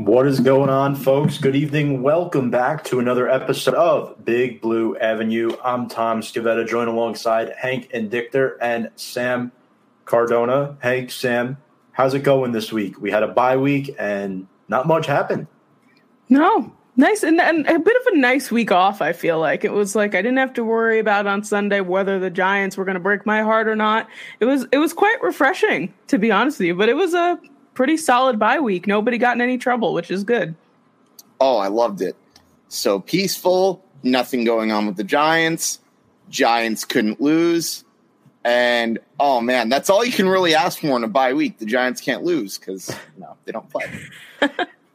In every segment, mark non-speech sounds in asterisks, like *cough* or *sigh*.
What is going on, folks? Good evening. Welcome back to another episode of Big Blue Avenue. I'm Tom Scavetta, joined alongside Hank and and Sam Cardona. Hank, Sam, how's it going this week? We had a bye week and not much happened. No, nice and, and, a bit of a nice week off. I feel like it was like I didn't have to worry about on Sunday whether the Giants were going to break my heart or not. It was it was quite refreshing to be honest with you, but it was a pretty solid bye week. Nobody got in any trouble, which is good. Oh, I loved it. So peaceful, nothing going on with the Giants. Giants couldn't lose. And oh man, that's all you can really ask for in a bye week. The Giants can't lose because no, they don't play. *laughs*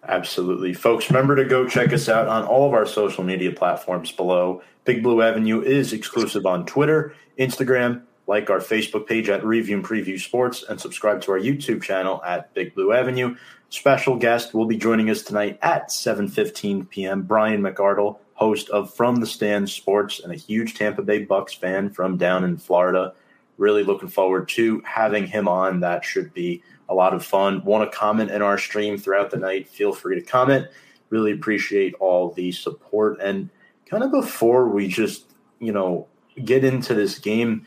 Absolutely. Folks, remember to go check us out on all of our social media platforms below. Big Blue Avenue is exclusive on Twitter, Instagram, like our Facebook page at Review and Preview Sports, and subscribe to our YouTube channel at Big Blue Avenue. Special guest will be joining us tonight at 7:15 p.m. Brian McArdle, host of From the Stand Sports and a huge Tampa Bay Bucks fan from down in Florida. Really looking forward to having him on. That should be a lot of fun. Want to comment in our stream throughout the night? Feel free to comment. Really appreciate all the support. And kind of before we just, you know, get into this game,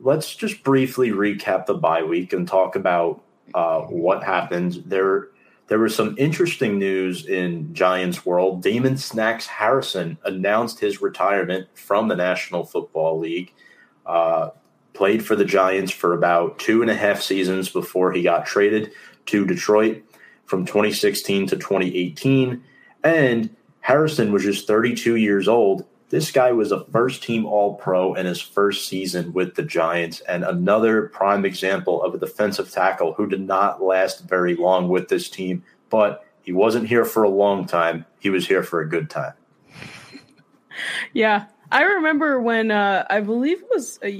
let's just briefly recap the bye week and talk about uh, what happened. There, there was some interesting news in Giants world. Damon Snacks Harrison announced his retirement from the National Football League. Uh, played for the Giants for about two and a half seasons before he got traded to Detroit from 2016 to 2018. And Harrison was just 32 years old this guy was a first team All Pro in his first season with the Giants, and another prime example of a defensive tackle who did not last very long with this team, but he wasn't here for a long time. He was here for a good time. Yeah, I remember when uh, I believe it was uh,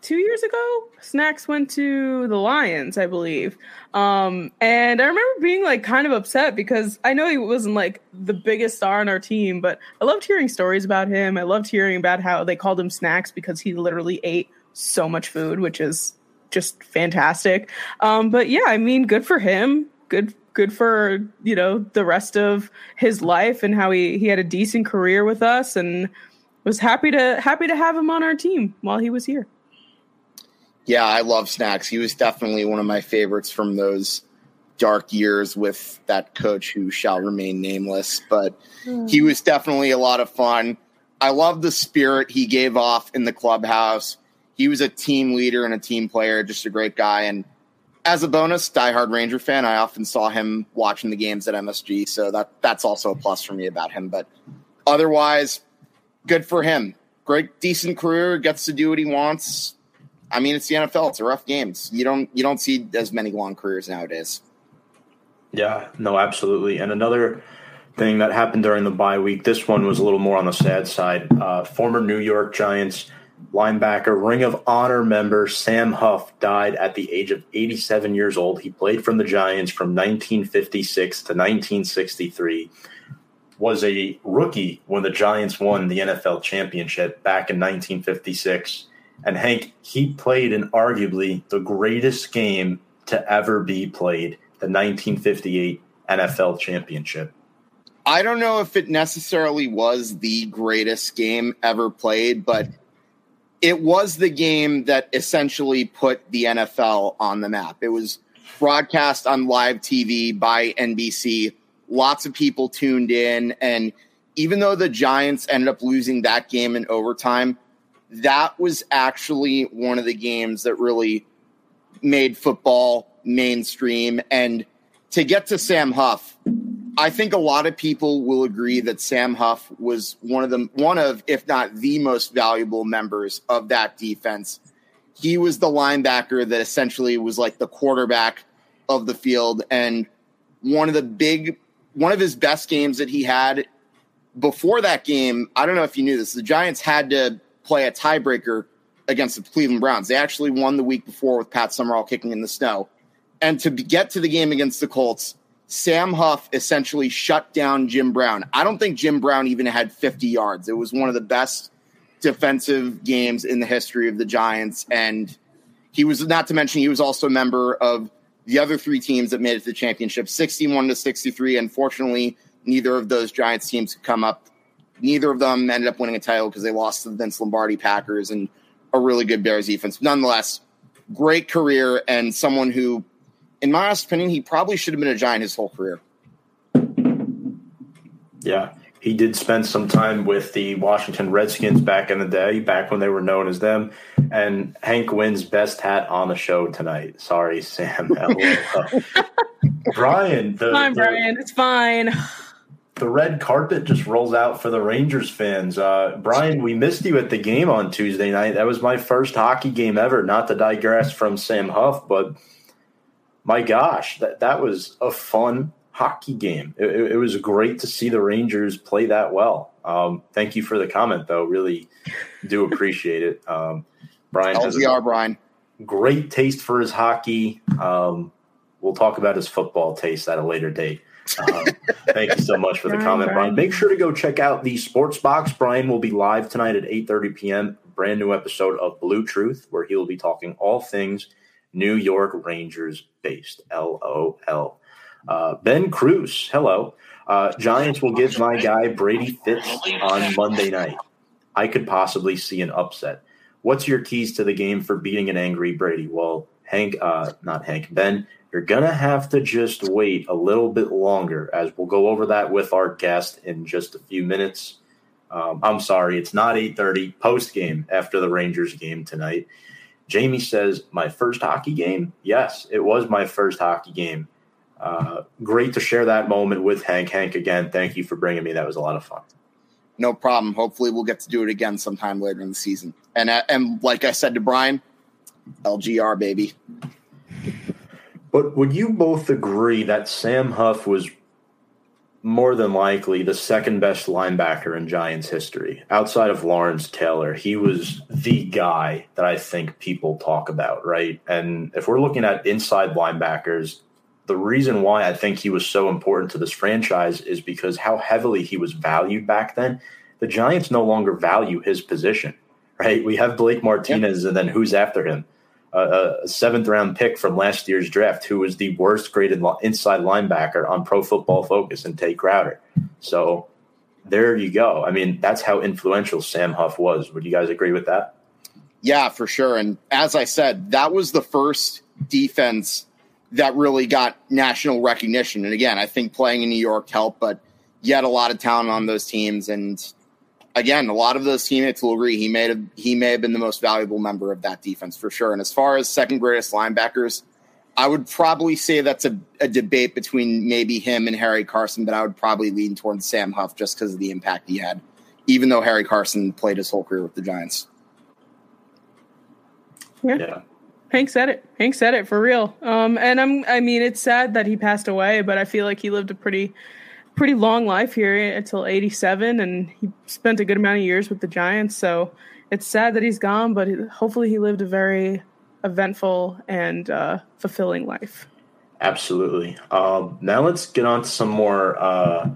two years ago. Snacks went to the Lions, I believe, um, and I remember being like kind of upset because I know he wasn't like the biggest star on our team, but I loved hearing stories about him. I loved hearing about how they called him Snacks because he literally ate so much food, which is just fantastic. Um, but yeah, I mean, good for him. Good good for you know the rest of his life and how he he had a decent career with us and was happy to happy to have him on our team while he was here. Yeah, I love Snacks. He was definitely one of my favorites from those dark years with that coach who shall remain nameless, but mm. he was definitely a lot of fun. I love the spirit he gave off in the clubhouse. He was a team leader and a team player, just a great guy. And as a bonus, diehard Ranger fan, I often saw him watching the games at MSG, so that that's also a plus for me about him. But otherwise, good for him. Great, decent career. Gets to do what he wants. I mean, it's the NFL. It's a rough game. You don't you don't see as many long careers nowadays. Yeah, no, absolutely. And another thing that happened during the bye week. This one was a little more on the sad side. Uh, former New York Giants linebacker, Ring of Honor member Sam Huff died at the age of 87 years old. He played from the Giants from 1956 to 1963 was a rookie when the Giants won the NFL championship back in 1956. And Hank, he played in arguably the greatest game to ever be played, the 1958 NFL championship. I don't know if it necessarily was the greatest game ever played, but it was the game that essentially put the NFL on the map. It was broadcast on live TV by NBC Lots of people tuned in. And even though the Giants ended up losing that game in overtime, that was actually one of the games that really made football mainstream. And to get to Sam Huff, I think a lot of people will agree that Sam Huff was one of the one of, if not the most valuable members of that defense. He was the linebacker that essentially was like the quarterback of the field and one of the big one of his best games that he had before that game. I don't know if you knew this. The Giants had to play a tiebreaker against the Cleveland Browns. They actually won the week before with Pat Summerall kicking in the snow. And to get to the game against the Colts, Sam Huff essentially shut down Jim Brown. I don't think Jim Brown even had 50 yards. It was one of the best defensive games in the history of the Giants. And he was, not to mention, he was also a member of the other three teams that made it to the championship, 61 to 63. Unfortunately, neither of those Giants teams could come up. Neither of them ended up winning a title because they lost to the Vince Lombardi Packers and a really good Bears defense. Nonetheless, great career and someone who, in my opinion, he probably should have been a Giant his whole career. Yeah, he did spend some time with the Washington Redskins back in the day, back when they were known as them. And Hank wins best hat on the show tonight. Sorry, Sam. *laughs* Brian, the, fine, the, Brian, it's fine. The red carpet just rolls out for the Rangers fans. Uh, Brian, we missed you at the game on Tuesday night. That was my first hockey game ever. Not to digress from Sam Huff, but my gosh, that that was a fun hockey game. It, it, was great to see the Rangers play that well. Um, thank you for the comment, though. Really do appreciate it. Um, Brian LGR Brian. Great taste for his hockey. Um, we'll talk about his football taste at a later date. Um, *laughs* thank you so much for the comment, Brian. Make sure to go check out the Sports Box. Brian will be live tonight at 8:30 p.m. Brand new episode of Blue Truth, where he will be talking all things New York Rangers based. LOL. Uh, ben Cruz, hello. Uh, Giants will give my guy Brady Fitz on Monday night. I could possibly see an upset. What's your keys to the game for beating an angry Brady? Well, Hank, uh, not Hank, Ben, you're going to have to just wait a little bit longer as we'll go over that with our guest in just a few minutes. Um, I'm sorry, it's not 8:30 post game after the Rangers game tonight. Jamie says, "My first hockey game? Yes, it was my first hockey game. Uh, great to share that moment with Hank. Hank, again, thank you for bringing me. That was a lot of fun. No problem. Hopefully, we'll get to do it again sometime later in the season. And uh, and like I said to Brian, LGR baby. But would you both agree that Sam Huff was more than likely the second best linebacker in Giants history outside of Lawrence Taylor? He was the guy that I think people talk about, right? And if we're looking at inside linebackers, the reason why I think he was so important to this franchise is because how heavily he was valued back then. The Giants no longer value his position, right? We have Blake Martinez, yep. and then who's after him? Uh, a seventh round pick from last year's draft, who was the worst graded inside linebacker on Pro Football Focus, and Tae Crowder. So there you go. I mean, that's how influential Sam Huff was. Would you guys agree with that? Yeah, for sure. And as I said, that was the first defense that really got national recognition. And again, I think playing in New York helped, but yet a lot of talent on those teams. And again, a lot of those teammates will agree he may have he may have been the most valuable member of that defense for sure. And as far as second greatest linebackers, I would probably say that's a, a debate between maybe him and Harry Carson, but I would probably lean towards Sam Huff just because of the impact he had, even though Harry Carson played his whole career with the Giants. Yeah. yeah. Hank said it. Hank said it for real. Um, and I'm, I mean, it's sad that he passed away, but I feel like he lived a pretty, pretty long life here until 87, and he spent a good amount of years with the Giants. So it's sad that he's gone, but hopefully he lived a very eventful and uh, fulfilling life. Absolutely. Um, now let's get on to some more uh,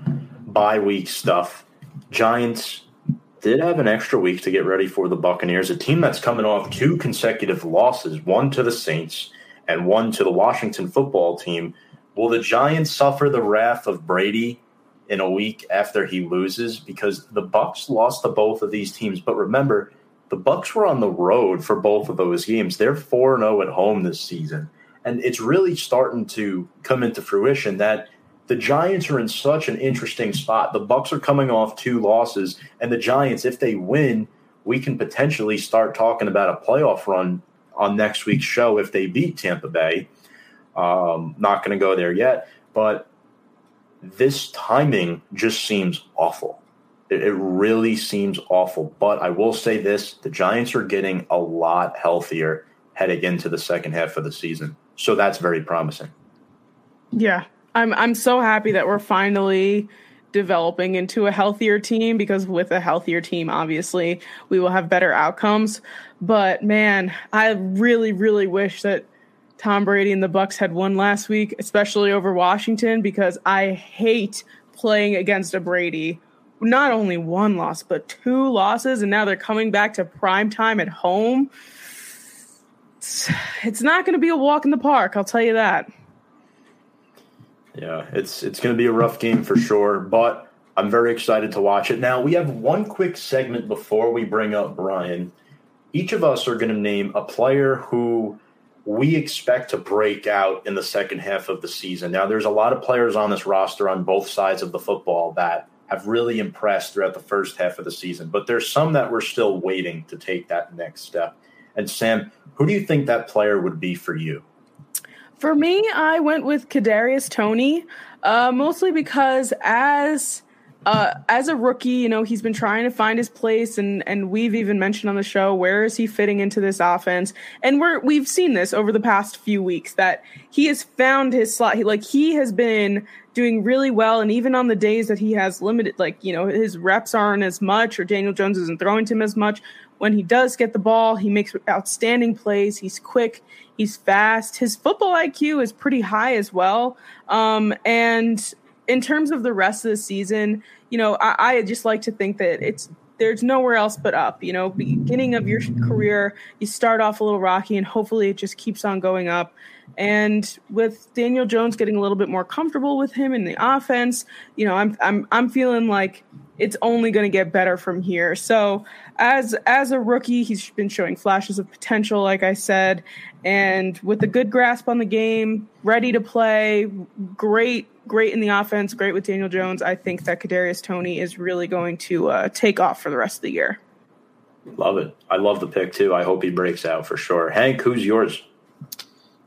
bye week stuff. Giants did have an extra week to get ready for the Buccaneers, a team that's coming off two consecutive losses, one to the Saints and one to the Washington football team. Will the Giants suffer the wrath of Brady in a week after he loses? Because the Bucks lost to both of these teams, but remember, the Bucks were on the road for both of those games. They're 4-0 at home this season. And it's really starting to come into fruition that the Giants are in such an interesting spot. The Bucks are coming off two losses, and the Giants, if they win, we can potentially start talking about a playoff run on next week's show if they beat Tampa Bay. Um, not going to go there yet, but this timing just seems awful. It, it really seems awful. But I will say this: the Giants are getting a lot healthier heading into the second half of the season, so that's very promising. Yeah, I'm I'm so happy that we're finally developing into a healthier team because with a healthier team obviously we will have better outcomes but man i really really wish that tom brady and the bucks had won last week especially over washington because i hate playing against a brady not only one loss but two losses and now they're coming back to prime time at home it's, it's not going to be a walk in the park. I'll tell you that. Yeah, it's it's going to be a rough game for sure, but I'm very excited to watch it. Now, we have one quick segment before we bring up Brian. Each of us are going to name a player who we expect to break out in the second half of the season. Now, there's a lot of players on this roster on both sides of the football that have really impressed throughout the first half of the season, but there's some that we're still waiting to take that next step. And Sam, who do you think that player would be for you? For me, I went with Kadarius Toney, uh, mostly because as uh, as a rookie, you know, he's been trying to find his place, and and we've even mentioned on the show where is he fitting into this offense, and we're we've seen this over the past few weeks that he has found his slot. He, like he has been doing really well, and even on the days that he has limited, like you know, his reps aren't as much, or Daniel Jones isn't throwing to him as much. When he does get the ball, he makes outstanding plays. He's quick, he's fast. His football IQ is pretty high as well, um, and in terms of the rest of the season, you know, I, I just like to think that it's there's nowhere else but up. You know, beginning of your career, you start off a little rocky, and hopefully it just keeps on going up. And with Daniel Jones getting a little bit more comfortable with him in the offense, you know, I'm I'm I'm feeling like it's only going to get better from here. So as as a rookie, he's been showing flashes of potential, like I said, and with a good grasp on the game, ready to play, great great in the offense, great with Daniel Jones. I think that Kadarius Toney is really going to uh, take off for the rest of the year. Love it. I love the pick too. I hope he breaks out for sure. Hank, who's yours?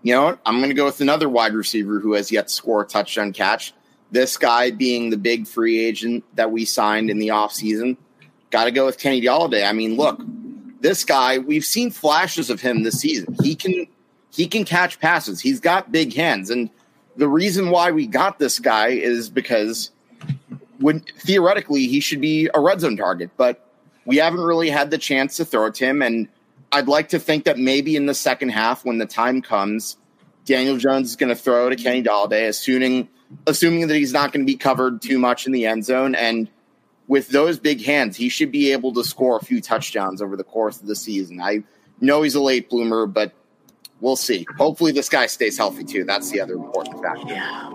You know what? I'm going to go with another wide receiver who has yet to score a touchdown catch. This guy being the big free agent that we signed in the offseason. Got to go with Kenny Golladay. I mean, look, this guy, we've seen flashes of him this season. He can he can catch passes. He's got big hands and the reason why we got this guy is because when theoretically he should be a red zone target, but we haven't really had the chance to throw to him. And I'd like to think that maybe in the second half, when the time comes, Daniel Jones is going to throw to Kenny Golladay, assuming assuming that he's not going to be covered too much in the end zone. And with those big hands, he should be able to score a few touchdowns over the course of the season. I know he's a late bloomer, but we'll see. Hopefully, this guy stays healthy too. That's the other important factor. Yeah,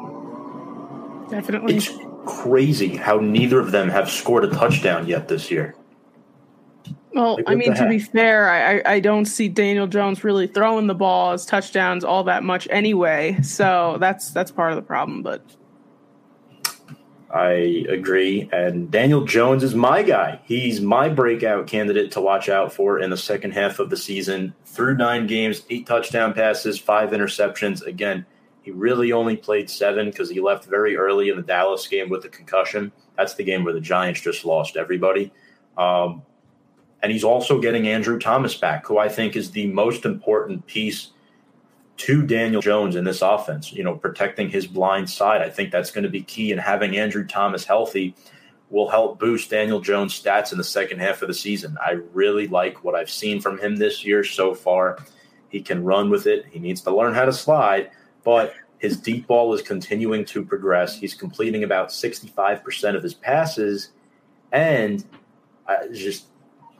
definitely. It's crazy how neither of them have scored a touchdown yet this year. Well, like, I mean, to be fair, I, I don't see Daniel Jones really throwing the ball as touchdowns all that much anyway. So that's that's part of the problem. But I agree. And Daniel Jones is my guy. He's my breakout candidate to watch out for in the second half of the season. Through nine games, eight touchdown passes, five interceptions. Again, he really only played seven because he left very early in the Dallas game with a concussion. That's the game where the Giants just lost everybody. Um, and he's also getting Andrew Thomas back, who I think is the most important piece to Daniel Jones in this offense, you know, protecting his blind side. I think that's going to be key. And having Andrew Thomas healthy will help boost Daniel Jones' stats in the second half of the season. I really like what I've seen from him this year so far. He can run with it. He needs to learn how to slide, but his deep ball is continuing to progress. He's completing about 65% of his passes. And I just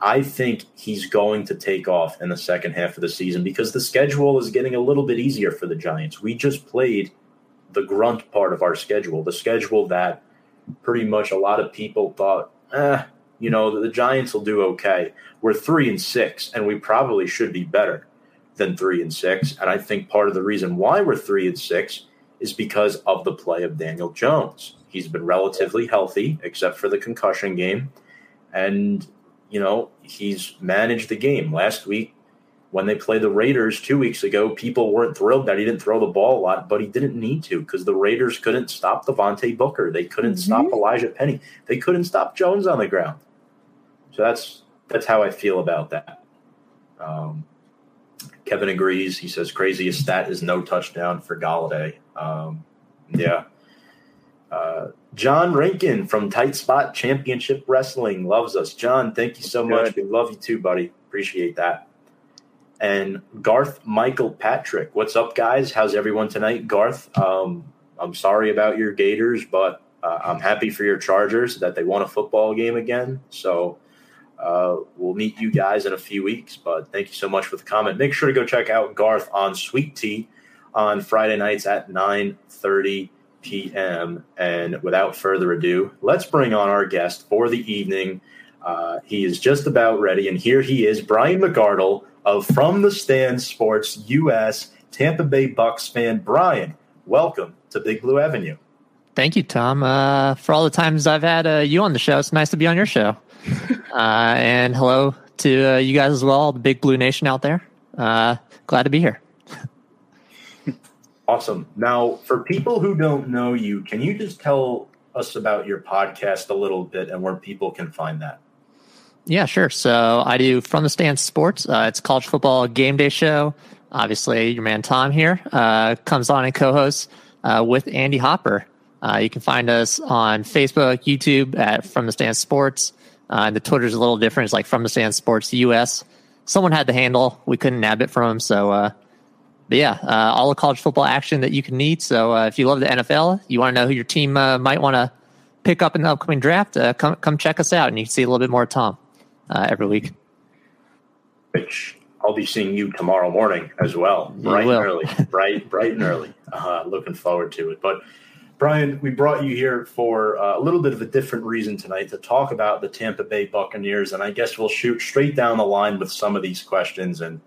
I think he's going to take off in the second half of the season because the schedule is getting a little bit easier for the Giants. We just played the grunt part of our schedule, the schedule that pretty much a lot of people thought, eh, you know, the Giants will do okay. We're three and six, and we probably should be better than three and six. And I think part of the reason why we're three and six is because of the play of Daniel Jones. He's been relatively healthy, except for the concussion game. And you know, he's managed the game. Last week, when they played the Raiders two weeks ago, people weren't thrilled that he didn't throw the ball a lot, but he didn't need to because the Raiders couldn't stop Devontae Booker. They couldn't mm-hmm. stop Elijhaa Penny. They couldn't stop Jones on the ground. So that's that's how I feel about that. Um, Kevin agrees. He says craziest stat is no touchdown for Golladay. Um, yeah. Uh, John Rankin from Tight Spot Championship Wrestling loves us. John, thank you so much. We love you too, buddy. Appreciate that. And Garth Michael Patrick, what's up, guys? How's everyone tonight? Garth, um, I'm sorry about your Gators, but uh, I'm happy for your Chargers that they won a football game again. So uh, we'll meet you guys in a few weeks. But thank you so much for the comment. Make sure to go check out Garth on Sweet Tea on Friday nights at 9:30 p.m. And without further ado, let's bring on our guest for the evening. Uh, he is just about ready, and here he is, Brian McArdle of From the Stand Sports US, Tampa Bay Bucks fan. Brian, welcome to Big Blue Avenue. Thank you, Tom. Uh, for all the times I've had uh, you on the show, it's nice to be on your show. *laughs* Uh, and hello to uh, you guys as well, the Big Blue Nation out there. Uh, glad to be here. Awesome. Now, for people who don't know you, can you just tell us about your podcast a little bit and where people can find that? Yeah, sure. So I do From the Stand Sports. Uh, it's college football game day show. Obviously, your man Tom here uh, comes on and co-hosts uh, with Andy Hopper. Uh, you can find us on Facebook, YouTube at From the Stand Sports. Uh, and the Twitter's a little different. It's like From the Stand Sports US. Someone had the handle. We couldn't nab it from so uh, but yeah, uh, all the college football action that you can need. So uh, if you love the NFL, you want to know who your team uh, might want to pick up in the upcoming draft, uh, come come check us out, and you can see a little bit more of Tom uh, every week. Which I'll be seeing you tomorrow morning as well, You bright will. and early, *laughs* bright, bright and early. Uh, looking forward to it. But Brian, we brought you here for uh, a little bit of a different reason tonight to talk about the Tampa Bay Buccaneers, and I guess we'll shoot straight down the line with some of these questions. And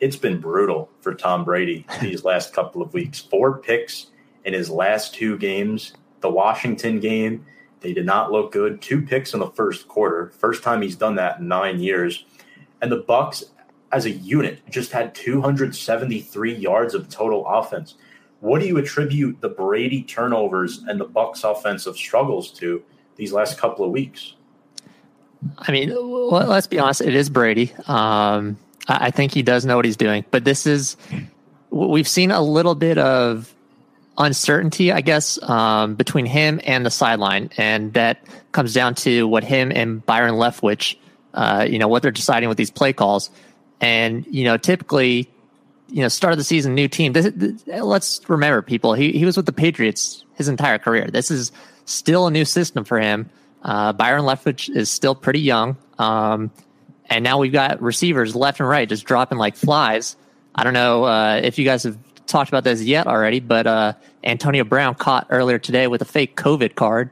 it's been brutal for Tom Brady these *laughs* last couple of weeks. Four picks in his last two games. The Washington game, they did not look good. Two picks in the first quarter. First time he's done that in nine years. And the Bucks, as a unit, just had 273 yards of total offense. What do you attribute the Brady turnovers and the Bucks offensive struggles to these last couple of weeks? I mean, let's be honest. It is Brady. Um, I, think he does know what he's doing, but this is we've seen a little bit of uncertainty, I guess, um, between him and the sideline, and that comes down to what him and Byron Leftwich, uh, you know, what they're deciding with these play calls, and you know, typically, you know, start of the season, new team. This, this, let's remember, people, he he was with the Patriots his entire career. This is still a new system for him. Uh, Byron Leftwich is still pretty young. Um, and now we've got receivers left and right just dropping like flies. I don't know uh, if you guys have talked about this yet already, but uh, Antonio Brown caught earlier today with a fake COVID card.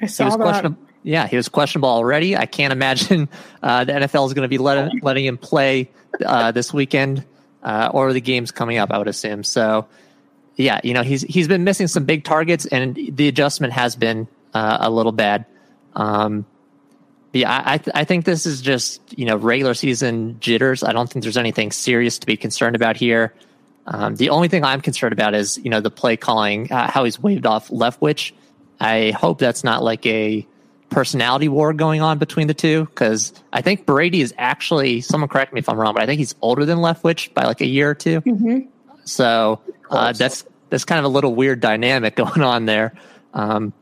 I He saw was that. Yeah, he was questionable already. I can't imagine *laughs* uh, the NFL is going to be letting letting him play uh, this weekend uh, or the games coming up. I would assume so. Yeah, you know he's he's been missing some big targets, and the adjustment has been uh, a little bad. Um, yeah, I I, th- I think this is just you know regular season jitters. I don't think there's anything serious to be concerned about here. Um, the only thing I'm concerned about is you know the play calling, uh, how he's waved off Leftwich. I hope that's not like a personality war going on between the two because I think Brady is actually someone correct me if I'm wrong, but I think he's older than Leftwich by like a year or 2 Mhm. So uh, that's that's kind of a little weird dynamic *laughs* going on there. Um,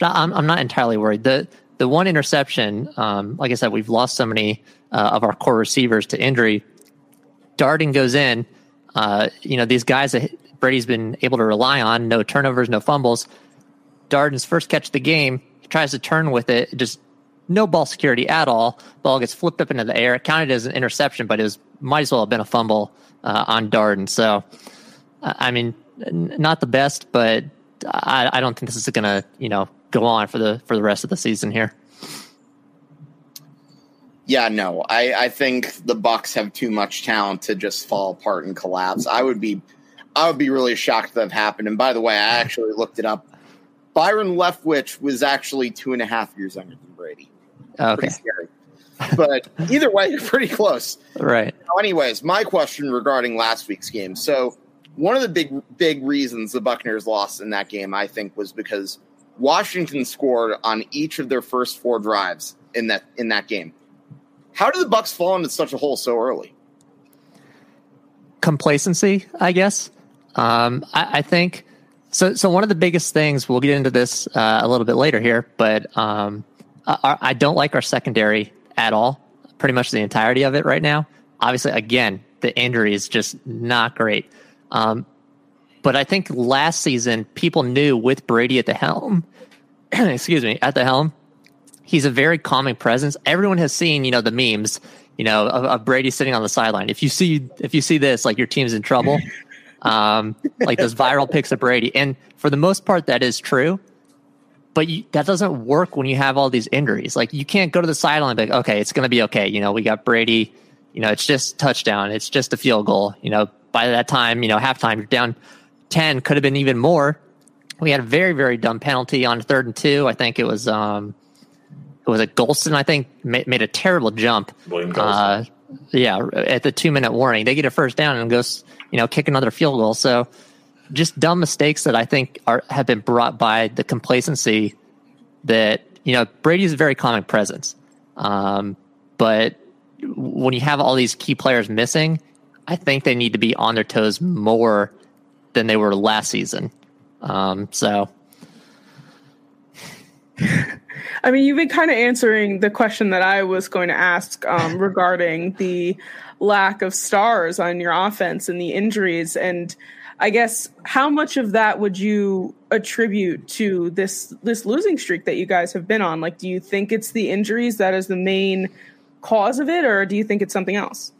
I'm I'm not entirely worried. The the one interception, um, like I said, we've lost so many uh, of our core receivers to injury. Darden goes in. Uh, you know these guys that Brady's been able to rely on. No turnovers, no fumbles. Darden's first catch of the game. He tries to turn with it. Just no ball security at all. Ball gets flipped up into the air. It counted as an interception, but it was might as well have been a fumble uh, on Darden. So, uh, I mean, n- not the best, but I, I don't think this is going to you know go on for the for the rest of the season here. Yeah, no, I, I think the Bucks have too much talent to just fall apart and collapse. I would be, I would be really shocked if that happened. And by the way, I actually looked it up. Byron Leftwich was actually two and a half years younger than Brady. Okay, scary. But either way, you're pretty close. right. Now, anyways, my question regarding last week's game. So, one of the big, big reasons the Buccaneers lost in that game, I think, was because Washington scored on each of their first four drives in that in that game. How did the Bucks fall into such a hole so early? complacency, I guess. Um, I, I think so. So one of the biggest things we'll get into this uh, a little bit later here, but um, I, I don't like our secondary at all. Pretty much the entirety of it right now. Obviously, again, the injury is just not great. Um, but I think last season people knew with Brady at the helm, *clears throat* excuse me, at the helm, he's a very calming presence. Everyone has seen, you know, the memes, you know, of, of Brady sitting on the sideline. If you see if you see this, like your team's in trouble. *laughs* Um, like those viral pics of Brady, and for the most part, that is true. But you, that doesn't work when you have all these injuries. Like you can't go to the sideline and be like, okay, it's going to be okay. You know, we got Brady. You know, it's just touchdown. It's just a field goal. You know, by that time, you know, halftime, you're down ten. Could have been even more. We had a very, very dumb penalty on third and two. I think it was um, it was a Gholston. I think made, made a terrible jump. William Uh, yeah, at the two minute warning, they get a first down and goes, you know, kick another field goal. So just dumb mistakes that I think are have been brought by the complacency that you know Brady's a very common presence, um, but when you have all these key players missing, I think they need to be on their toes more than they were last season. Um, so I mean, you've been kind of answering the question that I was going to ask um, *laughs* regarding the lack of stars on your offense and the injuries. And I guess how much of that would you attribute to this this losing streak that you guys have been on? Like, do you think it's the injuries that is the main cause of it, or do you think it's something else?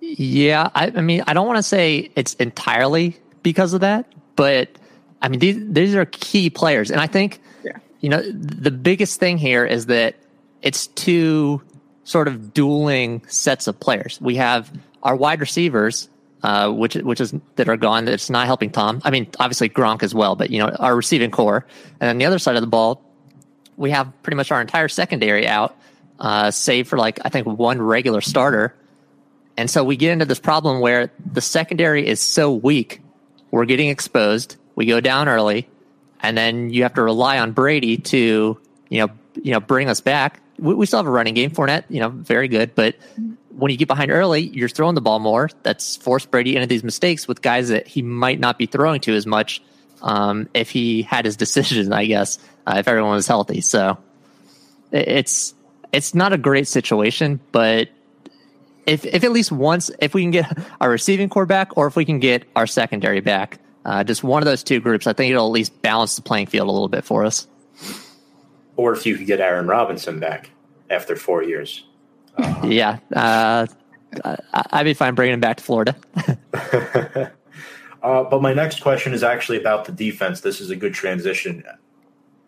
Yeah, I, I mean, I don't want to say it's entirely because of that, but I mean, these these are key players, and I think Yeah. you know the biggest thing here is that it's two sort of dueling sets of players. We have our wide receivers, uh, which which is that are gone. It's not helping Tom. I mean, obviously Gronk as well, but you know our receiving corps, and then the other side of the ball, we have pretty much our entire secondary out, uh, save for like I think one regular starter. And so we get into this problem where the secondary is so weak, we're getting exposed. We go down early, and then you have to rely on Brady to, you know, you know, bring us back. We, we still have a running game, Fournette, you know, very good, but when you get behind early, you're throwing the ball more. That's forced Brady into these mistakes with guys that he might not be throwing to as much um, if he had his *laughs* decision, I guess, uh, if everyone was healthy. So it- it's it's not a great situation, but if if at least once, if we can get *laughs* our receiving corps back, or if we can get our secondary back, uh, just one of those two groups, I think it'll at least balance the playing field a little bit for us. Or if you could get Aaron Robinson back after four years. *laughs* Yeah, uh, I'd be fine bringing him back to Florida. *laughs* Uh, but my next question is actually about the defense. This is a good transition.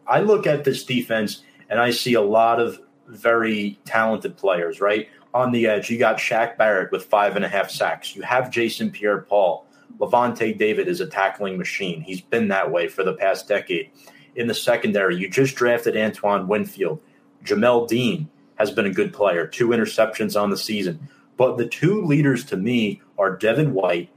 I look at this defense and I see a lot of very talented players, right? On the edge, you got Shaq Barrett with five and a half sacks. You have Jason Pierre Paul. Lavonte David is a tackling machine. He's been that way for the past decade. In the secondary, you just drafted Antoine Winfield. Jamel Dean has been a good player, two interceptions on the season. But the two leaders to me are Devin White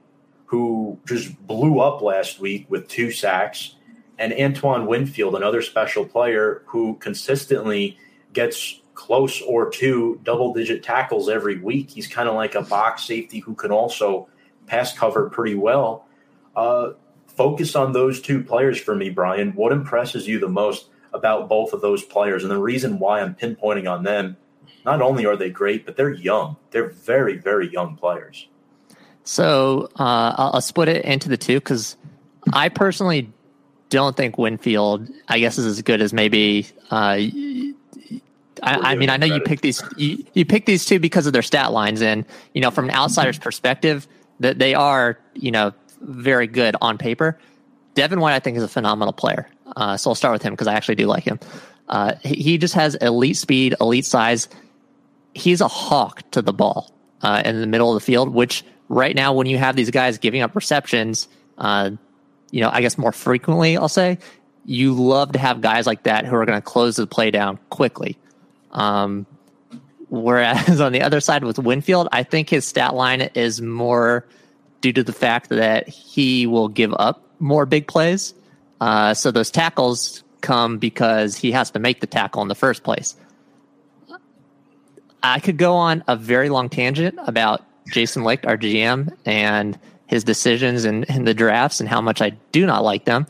who just blew up last week with two sacks, and Antoine Winfield, another special player who consistently gets close or two double digit tackles every week. He's kind of like a box safety who can also pass cover pretty well. Uh, focus on those two players for me, Brian. What impresses you the most about both of those players? And the reason why I'm pinpointing on them, not only are they great, but they're young. They're very, very young players. So uh, I'll, I'll split it into the two because I personally don't think Winfield, I guess, is as good as maybe. Uh, I, I mean, I know you pick these you, you pick these two because of their stat lines, and you know, from an outsider's perspective, that they are you know very good on paper. Devin White, I think, is a phenomenal player. Uh, so I'll start with him because I actually do like him. Uh, he, he just has elite speed, elite size. He's a hawk to the ball uh, in the middle of the field, which right now, when you have these guys giving up receptions, uh, you know, I guess more frequently, I'll say, you love to have guys like that who are going to close the play down quickly. Um, whereas *laughs* on the other side with Winfield, I think his stat line is more due to the fact that he will give up more big plays. Uh, so those tackles come because he has to make the tackle in the first place. I could go on a very long tangent about Jason Licht, our GM, and his decisions in, in the drafts and how much I do not like them.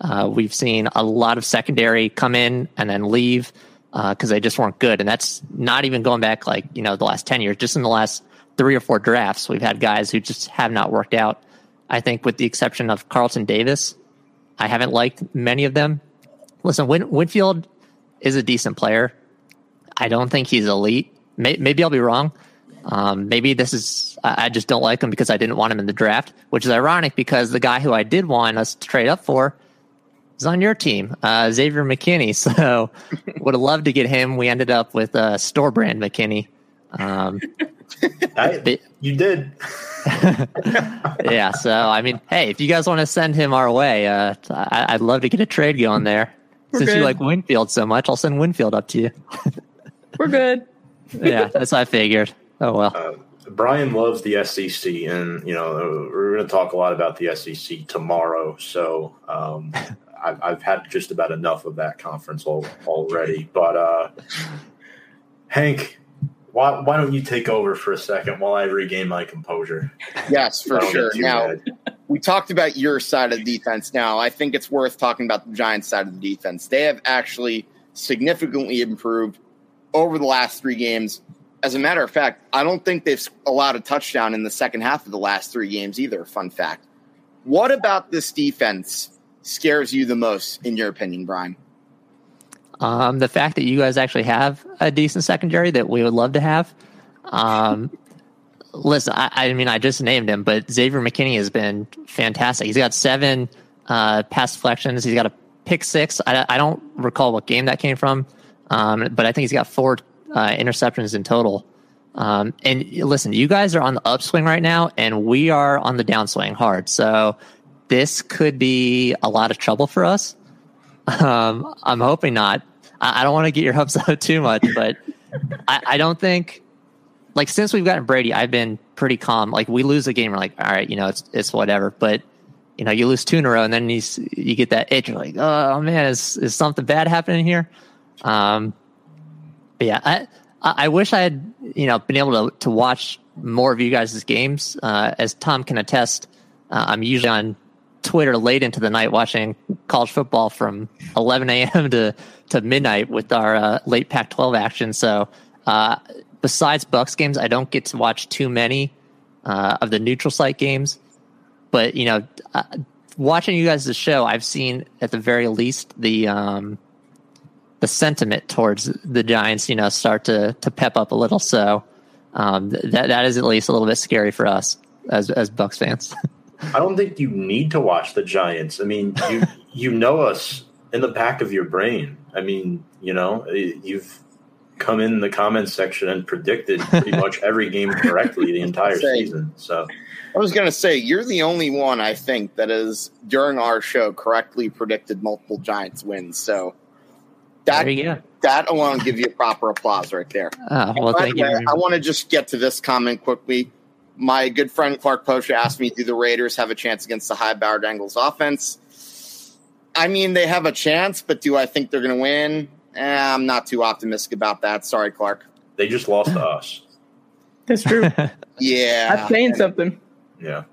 Uh, we've seen a lot of secondary come in and then leave because they just weren't good. And that's not even going back like, you know, the last 10 years, just in the last three or four drafts, we've had guys who just have not worked out. I think, with the exception of Carlton Davis, I haven't liked many of them. Listen, Win- Winfield is a decent player. I don't think he's elite. May, maybe I'll be wrong. Um, maybe this is I, I just don't like him because I didn't want him in the draft, which is ironic because the guy who I did want us to trade up for is on your team, uh, Xavier McKinney. *laughs* So would have loved to get him. We ended up with uh, store brand McKinney. Um, I, *laughs* you did. *laughs* yeah. So I mean, hey, if you guys want to send him our way, uh, I, would love to get a trade going there. We're Since good. you like Winfield so much, I'll send Winfield up to you. We're good. yeah, that's what I figured. Oh well. Uh, Brian loves the SEC, and you know we're going to talk a lot about the SEC tomorrow. So um, I've, I've, had just about enough of that conference al- already. But uh, Hank, why, why don't you take over for a second while I regain my composure? Yes, for sure. Now, we talked about your side of the defense. Now, I think it's worth talking about the Giants side of the defense. They have actually significantly improved over the last three games. As a matter of fact, I don't think they've allowed a touchdown in the second half of the last three games either. Fun fact. What about this defense scares you the most, in your opinion, Brian? Um, the fact that you guys actually have a decent secondary that we would love to have. Um, *laughs* listen, I, I, mean, I just named him, but Xavier McKinney has been fantastic. He's got seven uh, pass deflections. He's got a pick six. I, I don't recall what game that came from, um, but I think he's got four uh, interceptions in total. Um, and listen, you guys are on the upswing right now, and we are on the downswing hard. So this could be a lot of trouble for us. Um, I'm hoping not. I, I don't want to get your hopes *laughs* up too much, but I, I, don't think like since we've gotten Brady, I've been pretty calm. Like we lose a game, we're like, all right, you know, it's it's whatever. But you know, you lose two in a row, and then you you get that itch. You're like, oh man, is is something bad happening here? Um, but yeah, I I wish I had you know been able to to watch more of you guys' games. Uh, as Tom can attest, uh, I'm usually on Twitter late into the night watching college football from 11 a.m. to, to midnight with our uh, late Pac 12 action. So, uh, besides Bucks games, I don't get to watch too many uh, of the neutral site games. But, you know, uh, watching you guys' show, I've seen at the very least the. Um, the sentiment towards the Giants, you know, start to to pep up a little. So um, that that is at least a little bit scary for us as as Bucks fans. *laughs* I don't think you need to watch the Giants. I mean, you you know us in the back of your brain. I mean, you know, you've come in the comments section and predicted pretty much *laughs* every game correctly the entire say, season. So I was going to say you're the only one I think that has during our show correctly predicted multiple Giants wins. So that that alone give you a proper applause right there. Oh, well, thank way, you. I want to just get to this comment quickly my good friend Clark Posha asked me, do the Raiders have a chance against the high powered Bengals offense? I mean, they have a chance, but do I think they're going to win? Eh, I'm not too optimistic about that. Sorry, Clark. They just lost to us. *laughs* That's true. *laughs* yeah. I'm saying something. Yeah.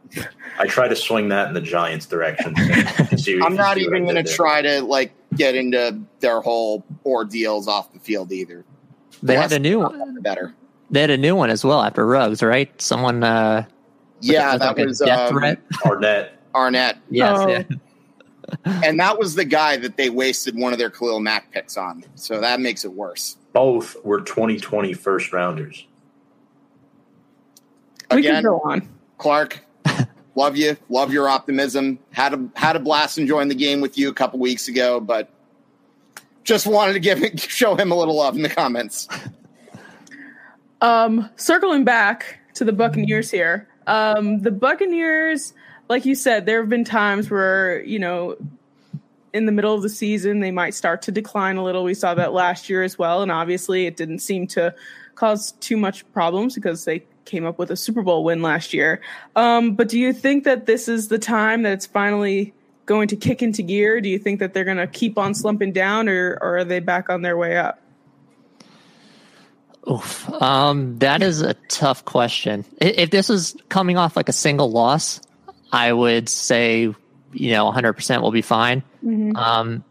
I try to swing that in the Giants' direction. *laughs* I'm not even going to try to like get into their whole ordeals off the field either. They the had a new one. Better. They had a new one as well after Ruggs, right? Someone. Uh, yeah, that was death um, threat. *laughs* Arnette. Arnette. Yes. Oh. Yeah. and that was the guy that they wasted one of their Khalil Mack picks on. So that makes it worse. Both were 2020 first rounders. We Again, can go on. Clark, *laughs* love you. Love your optimism. Had a had a blast enjoying the game with you a couple weeks ago, but just wanted to give show him a little love in the comments. *laughs* Um, circling back to the Buccaneers here. Um, the Buccaneers, like you said, there have been times where, you know, in the middle of the season, they might start to decline a little. We saw that last year as well. And obviously, it didn't seem to cause too much problems because they came up with a Super Bowl win last year. Um, but do you think that this is the time that it's finally going to kick into gear? Do you think that they're going to keep on slumping down or, or are they back on their way up? Oof. Um, that is a tough question. If this is coming off like a single loss, I would say, you know, 100% will be fine. Mm-hmm. Um,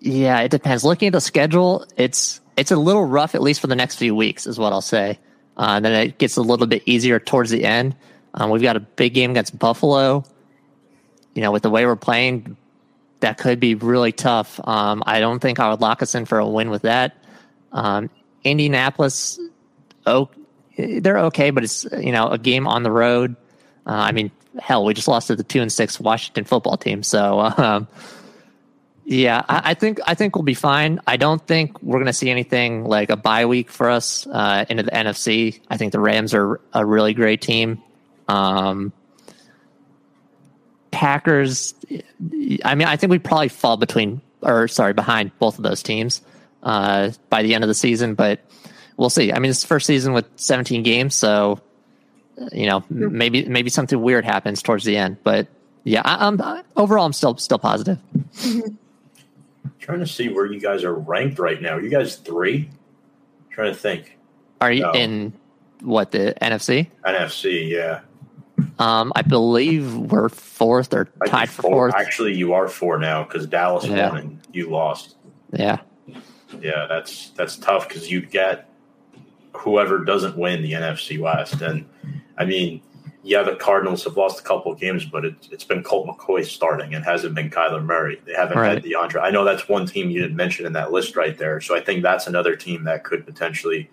yeah, it depends. Looking at the schedule, it's it's a little rough, at least for the next few weeks, is what I'll say. Uh, then it gets a little bit easier towards the end. Um, we've got a big game against Buffalo. You know, with the way we're playing, that could be really tough. Um, I don't think I would lock us in for a win with that. Um, Indianapolis, oh, they're okay, but it's you know a game on the road. Uh, I mean, hell, we just lost to the two and six Washington football team, so um, yeah, I, I, think I think we'll be fine. I don't think we're going to see anything like a bye week for us uh, into the NFC. I think the Rams are a really great team. Um, Packers, I mean, I think we probably fall between or sorry behind both of those teams uh, by the end of the season, but we'll see. I mean, it's the first season with 17 games, so you know maybe maybe something weird happens towards the end, but yeah, I, am overall I'm still still positive. Trying to see where you guys are ranked right now. Are you guys three? trying to think. Are you no. in what the NFC? NFC, yeah. Um, I believe we're fourth or tied for fourth. Actually, you are four now because Dallas yeah. won and you lost. Yeah, yeah, that's that's tough because you get whoever doesn't win the NFC West, and I mean, yeah, the Cardinals have lost a couple of games, but it, has been Colt McCoy starting and hasn't been Kyler Murray. They haven't right. had DeAndre. I know that's one team you didn't mention in that list right there. So I think that's another team that could potentially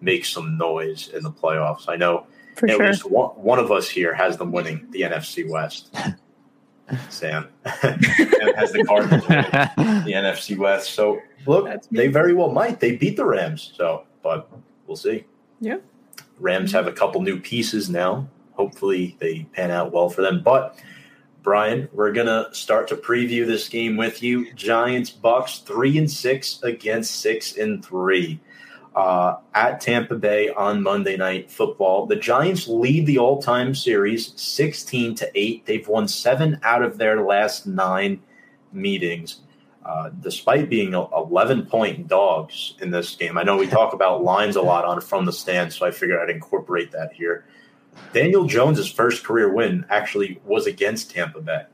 make some noise in the playoffs. I know For at sure. least one, one of us here has them winning the NFC West. *laughs* *laughs* Sam has the Cardinals the NFC West. So look, they very well might. They beat the Rams. So, but we'll see. Yeah. Rams have a couple new pieces now hopefully they pan out well for them. But Brian, we're gonna start to preview this game with you. Giants Bucks three and six against six and three. Uh, at Tampa Bay on Monday Night Football. The Giants lead the all-time series 16 to 8. They've won 7 out of their last 9 meetings. Uh, despite being 11 point dogs in this game. I know we talk about lines a lot on from the stand, so I figured I'd incorporate that here. Daniel Jones's first career win actually was against Tampa Bay,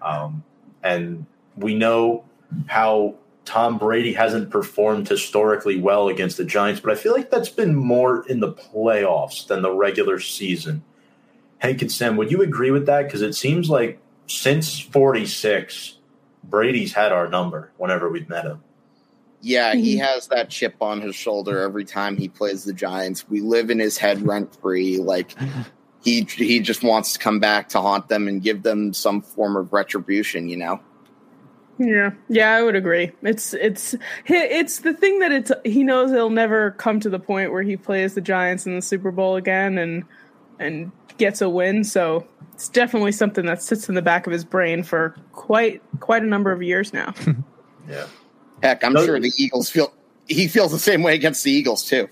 um, and we know how Tom Brady hasn't performed historically well against the Giants, but I feel like that's been more in the playoffs than the regular season. Hank and Sam, would you agree with that? Because it seems like since 46, Brady's had our number whenever we've met him. Yeah, he mm-hmm. has that chip on his shoulder every time he plays the Giants. We live in his head rent free. Like *laughs* he he just wants to come back to haunt them and give them some form of retribution. You know. Yeah, yeah, I would agree. It's it's it's the thing that it's he knows he'll never come to the point where he plays the Giants in the Super Bowl again and and gets a win. So it's definitely something that sits in the back of his brain for quite quite a number of years now. *laughs* yeah. Heck, I'm sure the Eagles feel he feels the same way against the Eagles too.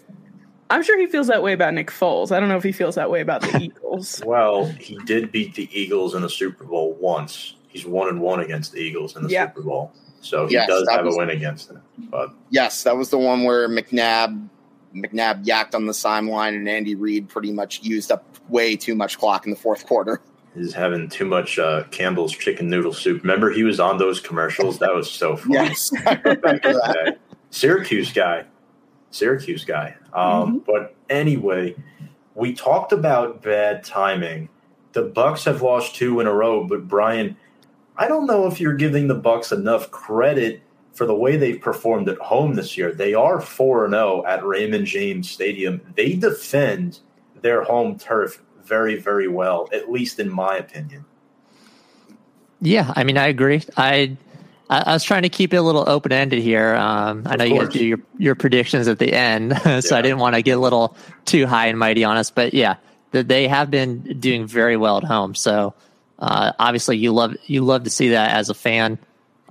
I'm sure he feels that way about Nick Foles. I don't know if he feels that way about the *laughs* Eagles. Well, he did beat the Eagles in the Super Bowl once. He's one and one against the Eagles in the Super Bowl, so he yes, does have was, a win against them. But yes, that was the one where McNabb McNabb yacked on the sideline, and Andy Reid pretty much used up way too much clock in the fourth quarter He's having too much uh, Campbell's chicken noodle soup. Remember, he was on those commercials. That was so funny. Yes. *laughs* Syracuse guy, Syracuse guy. Um, mm-hmm. But anyway, we talked about bad timing. The Bucks have lost two in a row, but Brian, I don't know if you're giving the Bucks enough credit for the way they've performed at home this year. They are four and zero oh at Raymond James Stadium. They defend their home turf very, very well, at least in my opinion. Yeah, I mean, I agree. I I, was trying to keep it a little open ended here. Um, I know you guys do your, your predictions at the end, *laughs* so yeah. I didn't want to get a little too high and mighty on us. But yeah, they have been doing very well at home. So uh, obviously, you love you love to see that as a fan.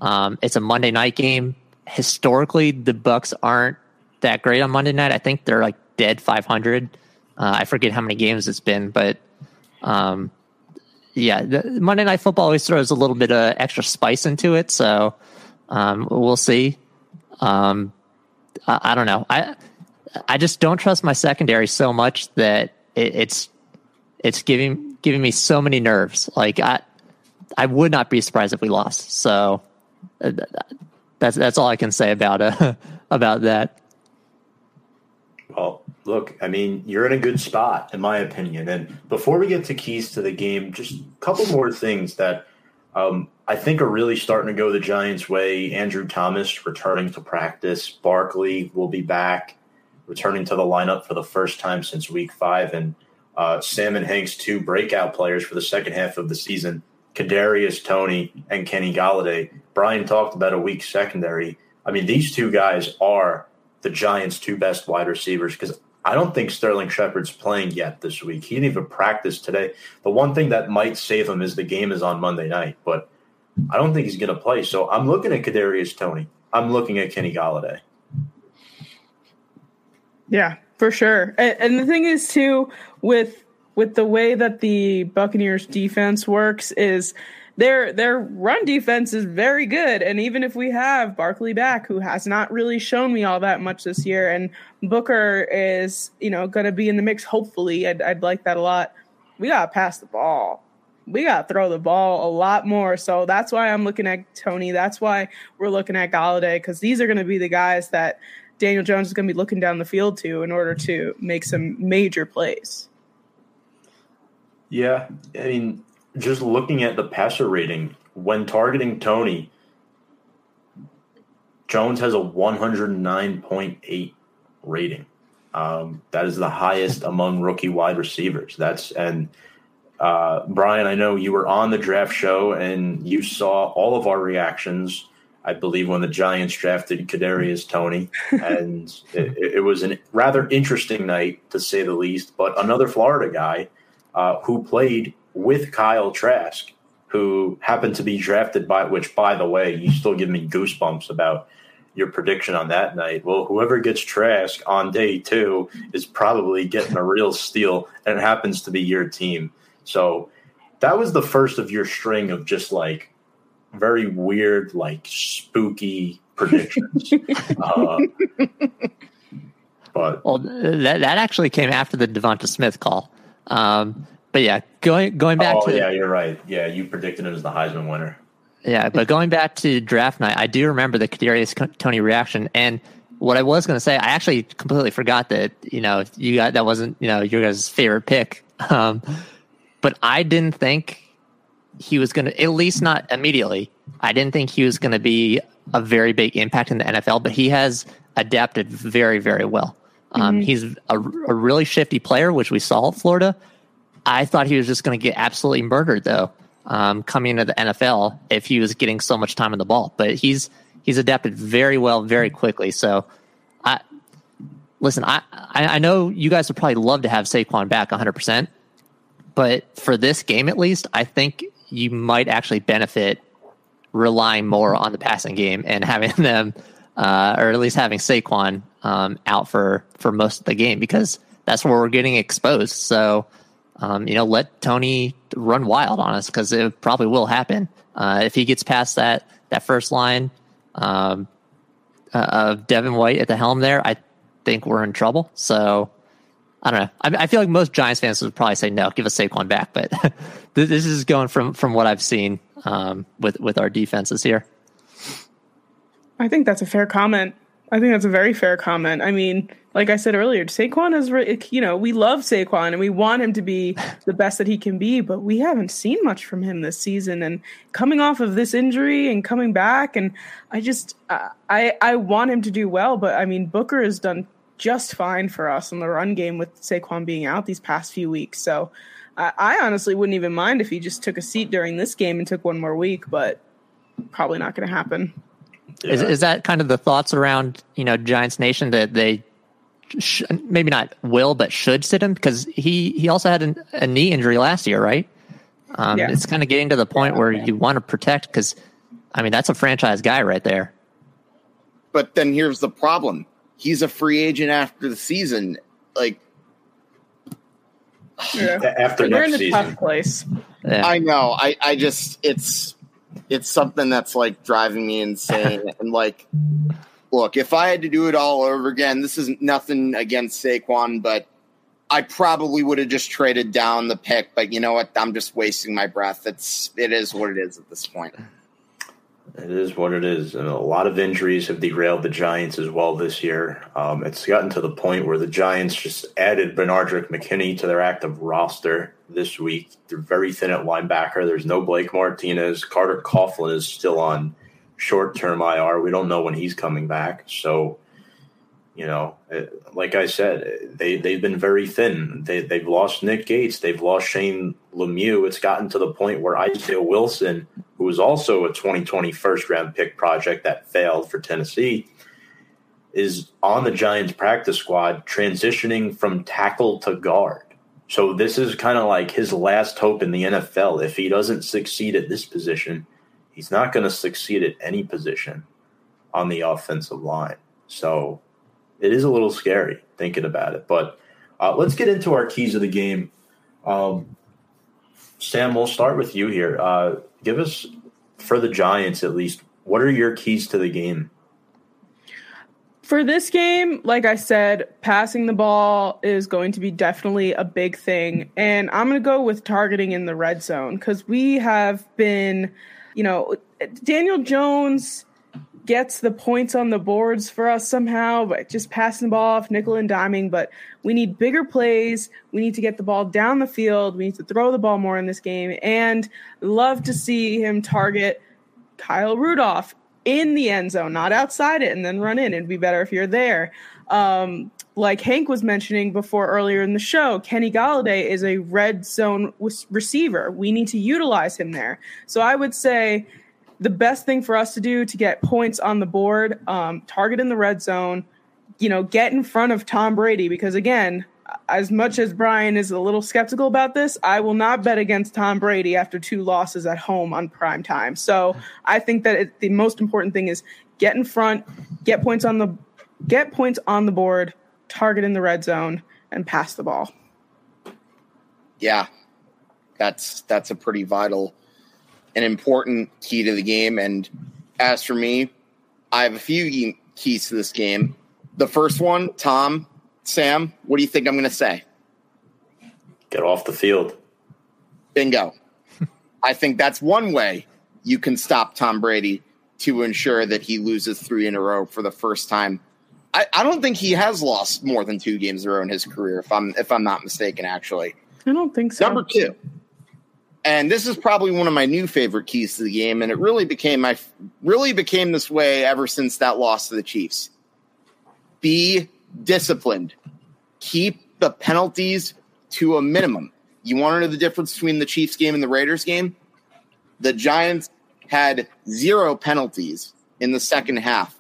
Um, it's a Monday night game. Historically, the Bucks aren't that great on Monday night. I think they're like dead 500. Uh, I forget how many games it's been, but um, yeah, Monday Night Football always throws a little bit of extra spice into it. So um, we'll see. Um, I, I, don't know. I I just don't trust my secondary so much that it, it's it's giving giving me so many nerves. Like I I would not be surprised if we lost. So that's that's all I can say about uh, *laughs* about that. Well, look, I mean, you're in a good spot, in my opinion. And before we get to keys to the game, just a couple more things that um, I think are really starting to go the Giants' way. Andrew Thomas returning to practice. Barkley will be back, returning to the lineup for the first time since week five. And uh, Salmon Hanks, two breakout players for the second half of the season. Kadarius Toney and Kenny Golladay. Brian talked about a weak secondary. I mean, these two guys are the Giants' two best wide receivers because I don't think Sterling Shepard's playing yet this week. He didn't even practice today. The one thing that might save him is the game is on Monday night, but I don't think he's going to play. So I'm looking at Kadarius Toney. I'm looking at Kenny Golladay. Yeah, for sure. And, and the thing is too with with the way that the Buccaneers defense works is their their run defense is very good. And even if we have Barkley back who has not really shown me all that much this year and Booker is you know going to be in the mix hopefully I'd, I'd like that a lot. We got to pass the ball. We got to throw the ball a lot more. So that's why I'm looking at Toney. that's why we're looking at Golladay cuz these are going to be the guys that Daniel Jones is going to be looking down the field to in order to make some major plays yeah I mean just looking at the passer rating, when targeting Toney, Jones has a 109.8 rating. Um, that is the highest *laughs* among rookie wide receivers. That's and uh, Brian, I know you were on the draft show and you saw all of our reactions. I believe when the Giants drafted Kadarius Toney, and *laughs* it, it, was a rather interesting night to say the least. But another Florida guy uh, who played with Kyle Trask, who happened to be drafted by, which, by the way, you still give me goosebumps about your prediction on that night. Well, whoever gets Trask on day two is probably getting a real steal, and it happens to be your team. So that was the first of your string of just like very weird, like spooky predictions. *laughs* uh, but well, that that actually came after the DeVonta Smith call. Um, but yeah, going going back oh, to yeah, you're right. Yeah, you predicted him as the Heisman winner. Yeah, but *laughs* going back to draft night, I do remember the Kadarius Toney reaction, and what I was going to say, I actually completely forgot that you know you got that wasn't you know your guys' favorite pick, *laughs* um, but I didn't think he was going to at least not immediately. I didn't think he was going to be a very big impact in the NFL, but he has adapted very very well. Um, mm-hmm. He's a, a really shifty player, which we saw at Florida, I thought he was just going to get absolutely murdered though, um, coming into the NFL if he was getting so much time on the ball. But he's he's adapted very well, very quickly. So, I listen. I I know you guys would probably love to have Saquon back 100, percent but for this game at least, I think you might actually benefit relying more on the passing game and having *laughs* them, uh, or at least having Saquon um, out for for most of the game because that's where we're getting exposed. So um, you know, let Toney run wild on us because it probably will happen. Uh, if he gets past that that first line um, uh, of Devin White at the helm there, I think we're in trouble. So I don't know. I, I, feel like most Giants fans would probably say no, give us Saquon back. But *laughs* this is going from from what I've seen um, with with our defenses here. I think that's a fair comment. I think that's a very fair comment. I mean, like I said earlier, Saquon is, re- you know, we love Saquon and we want him to be the best that he can be, but we haven't seen much from him this season. And coming off of this injury and coming back, and I just, uh, I, I want him to do well, but I mean, Booker has done just fine for us in the run game with Saquon being out these past few weeks. So I honestly wouldn't even mind if he just took a seat during this game and took one more week, but probably not going to happen. Yeah. Is is that kind of the thoughts around you know Giants Nation that they sh- maybe not will but should sit him because he he also had an, a knee injury last year, right? Um, yeah. It's kind of getting to the point yeah, where you want to protect because I mean that's a franchise guy right there. But then here's the problem: he's a free agent after the season. Like yeah. after You're next in a season. tough place. Yeah. I know. I I just it's it's something that's like driving me insane. *laughs* and like, look, if I had to do it all over again, this is nothing against Saquon, but I probably would have just traded down the pick. But you know what? I'm just wasting my breath. It's it is what it is at this point. It is what it is, and a lot of injuries have derailed the Giants as well this year. Um, it's gotten to the point where the Giants just added Benardrick McKinney to their active roster this week. They're very thin at linebacker. There's no Blake Martinez. Carter Coughlin is still on short-term IR. We don't know when he's coming back. So, you know, uh, like I said, they they've been very thin. They they've lost Nick Gates. They've lost Shane Lemieux. It's gotten to the point where Isaiah Wilson, who was also a 2020 first round pick project that failed for Tennessee, is on the Giants practice squad, transitioning from tackle to guard. So this is kind of like his last hope in the NFL. If he doesn't succeed at this position, he's not going to succeed at any position on the offensive line. So it is a little scary thinking about it. But uh, let's get into our keys of the game. Um, Sam, we'll start with you here. Uh, give us, for the Giants at least, what are your keys to the game? For this game, like I said, passing the ball is going to be definitely a big thing. And I'm going to go with targeting in the red zone because we have been, you know, Daniel Jones gets the points on the boards for us somehow, but just passing the ball off, nickel and diming. But we need bigger plays. We need to get the ball down the field. We need to throw the ball more in this game. And love to see him target Kyle Rudolph in the end zone, not outside it, and then run in. It'd be better if you're there. Um, like Hank was mentioning before earlier in the show, Kenny Golladay is a red zone receiver. We need to utilize him there. So I would say the best thing for us to do to get points on the board, um, target in the red zone, you know, get in front of Tom Brady because again, as much as Brian is a little skeptical about this, I will not bet against Tom Brady after two losses at home on prime time. So I think that it, the most important thing is get in front, get points on the get points on the board, target in the red zone, and pass the ball. Yeah, that's that's a pretty vital an important key to the game. And as for me, I have a few keys to this game. The first one, Tom, Sam, what do you think I'm going to say? Get off the field. Bingo. *laughs* I think that's one way you can stop Tom Brady to ensure that he loses three in a row for the first time. I, I don't think he has lost more than two games in a row in his career, if I'm if I'm not mistaken. Actually, I don't think so. Number two, and this is probably one of my new favorite keys to the game and it really became my really became this way ever since that loss to the chiefs be disciplined keep the penalties to a minimum you want to know the difference between the chiefs game and the raiders game the giants had zero penalties in the second half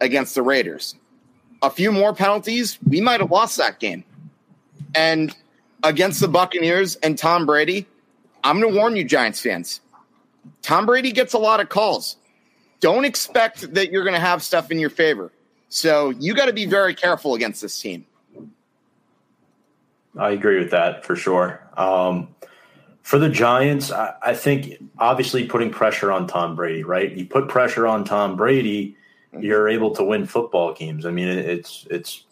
against the raiders a few more penalties we might have lost that game and against the buccaneers and tom brady I'm going to warn you, Giants fans. Tom Brady gets a lot of calls. Don't expect that you're going to have stuff in your favor. So you got to be very careful against this team. I agree with that for sure. Um, for the Giants, I, I, think obviously putting pressure on Tom Brady, right? You put pressure on Tom Brady, you're able to win football games. I mean, it's it's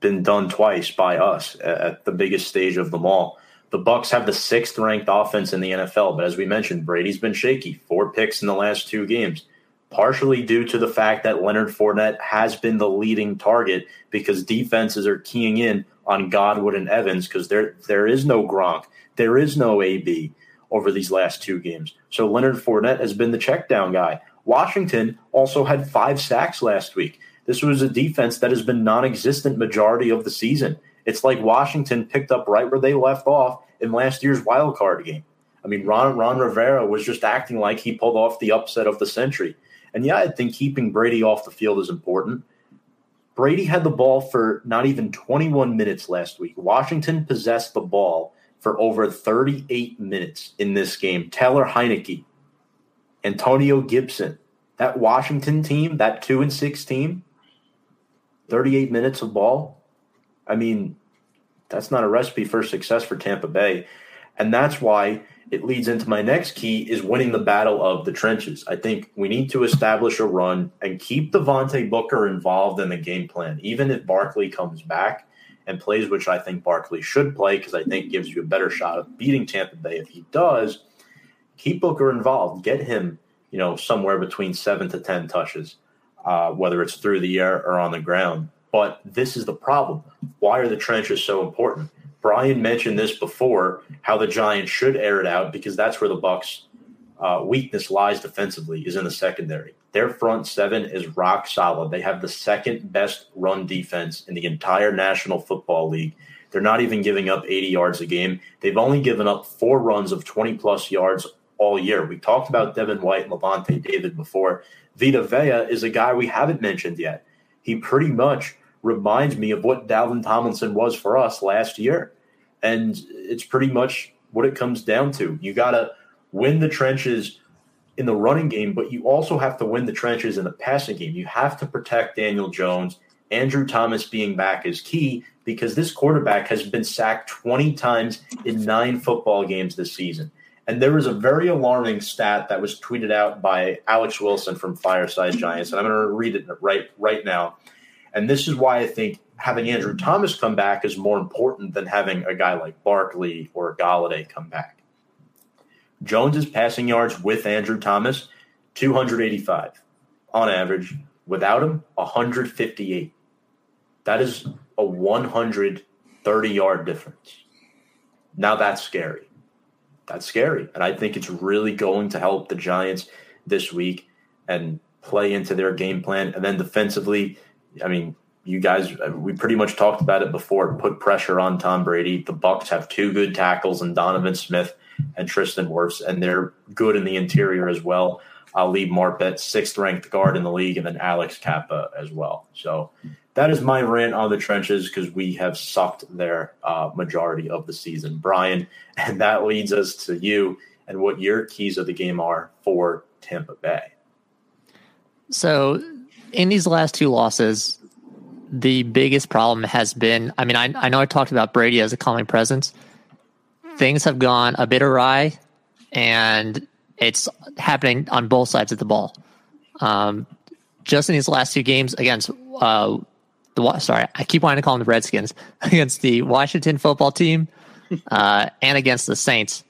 been done twice by us at the biggest stage of them all. The Bucks have the sixth ranked offense in the NFL, but as we mentioned, Brady's been shaky. Four picks in the last two games, partially due to the fact that Leonard Fournette has been the leading target because defenses are keying in on Godwin and Evans because there there is no Gronk, there is no AB over these last two games. So Leonard Fournette has been the check down guy. Washington also had five sacks last week. This was a defense that has been non-existent majority of the season. It's like Washington picked up right where they left off in last year's wild card game. I mean, Ron, Ron Rivera was just acting like he pulled off the upset of the century. And yeah, I think keeping Brady off the field is important. Brady had the ball for not even 21 minutes last week. Washington possessed the ball for over 38 minutes in this game. Taylor Heinicke, Antonio Gibson, that Washington team, that two and six team, 38 minutes of ball. I mean, that's not a recipe for success for Tampa Bay. And that's why it leads into my next key is winning the battle of the trenches. I think we need to establish a run and keep Devontae Booker involved in the game plan, even if Barkley comes back and plays, which I think Barkley should play because I think gives you a better shot of beating Tampa Bay if he does. Keep Booker involved, get him you know, somewhere between seven to 10 touches, uh, whether it's through the air or on the ground. But this is the problem. Why are the trenches so important? Brian mentioned this before, how the Giants should air it out because that's where the Bucks' uh, weakness lies defensively is in the secondary. Their front seven is rock solid. They have the second best run defense in the entire National Football League. They're not even giving up 80 yards a game. They've only given up four runs of 20 plus yards all year. We talked about Devin White and Lavonte David before. Vita Vea is a guy we haven't mentioned yet. He pretty much reminds me of what Dalvin Tomlinson was for us last year. And it's pretty much what it comes down to. You got to win the trenches in the running game, but you also have to win the trenches in the passing game. You have to protect Daniel Jones. Andrew Thomas being back is key because this quarterback has been sacked 20 times in nine football games this season. And there was a very alarming stat that was tweeted out by Alex Wilson from Fireside Giants, and I'm going to read it right right now. And this is why I think having Andrew Thomas come back is more important than having a guy like Barkley or Golladay come back. Jones's passing yards with Andrew Thomas, 285 on average. Without him, 158. That is a 130 yard difference. Now that's scary. That's scary. And I think it's really going to help the Giants this week and play into their game plan. And then defensively, I mean, you guys, we pretty much talked about it before. Put pressure on Tom Brady. The Bucks have two good tackles and Donovan Smith and Tristan Wirfs, and they're good in the interior as well. Ali Marpet, sixth ranked guard in the league, and then Alex Cappa as well. So that is my rant on the trenches because we have sucked their uh, majority of the season, Brian. *laughs* And that leads us to you and what your keys of the game are for Tampa Bay. So, in these last two losses, the biggest problem has been I mean, I, I know I talked about Brady as a calming presence things have gone a bit awry, and it's happening on both sides of the ball. Um, just in these last two games against uh, the sorry, I keep wanting to call them the Redskins *laughs* against the Washington football team *laughs* uh, and against the Saints.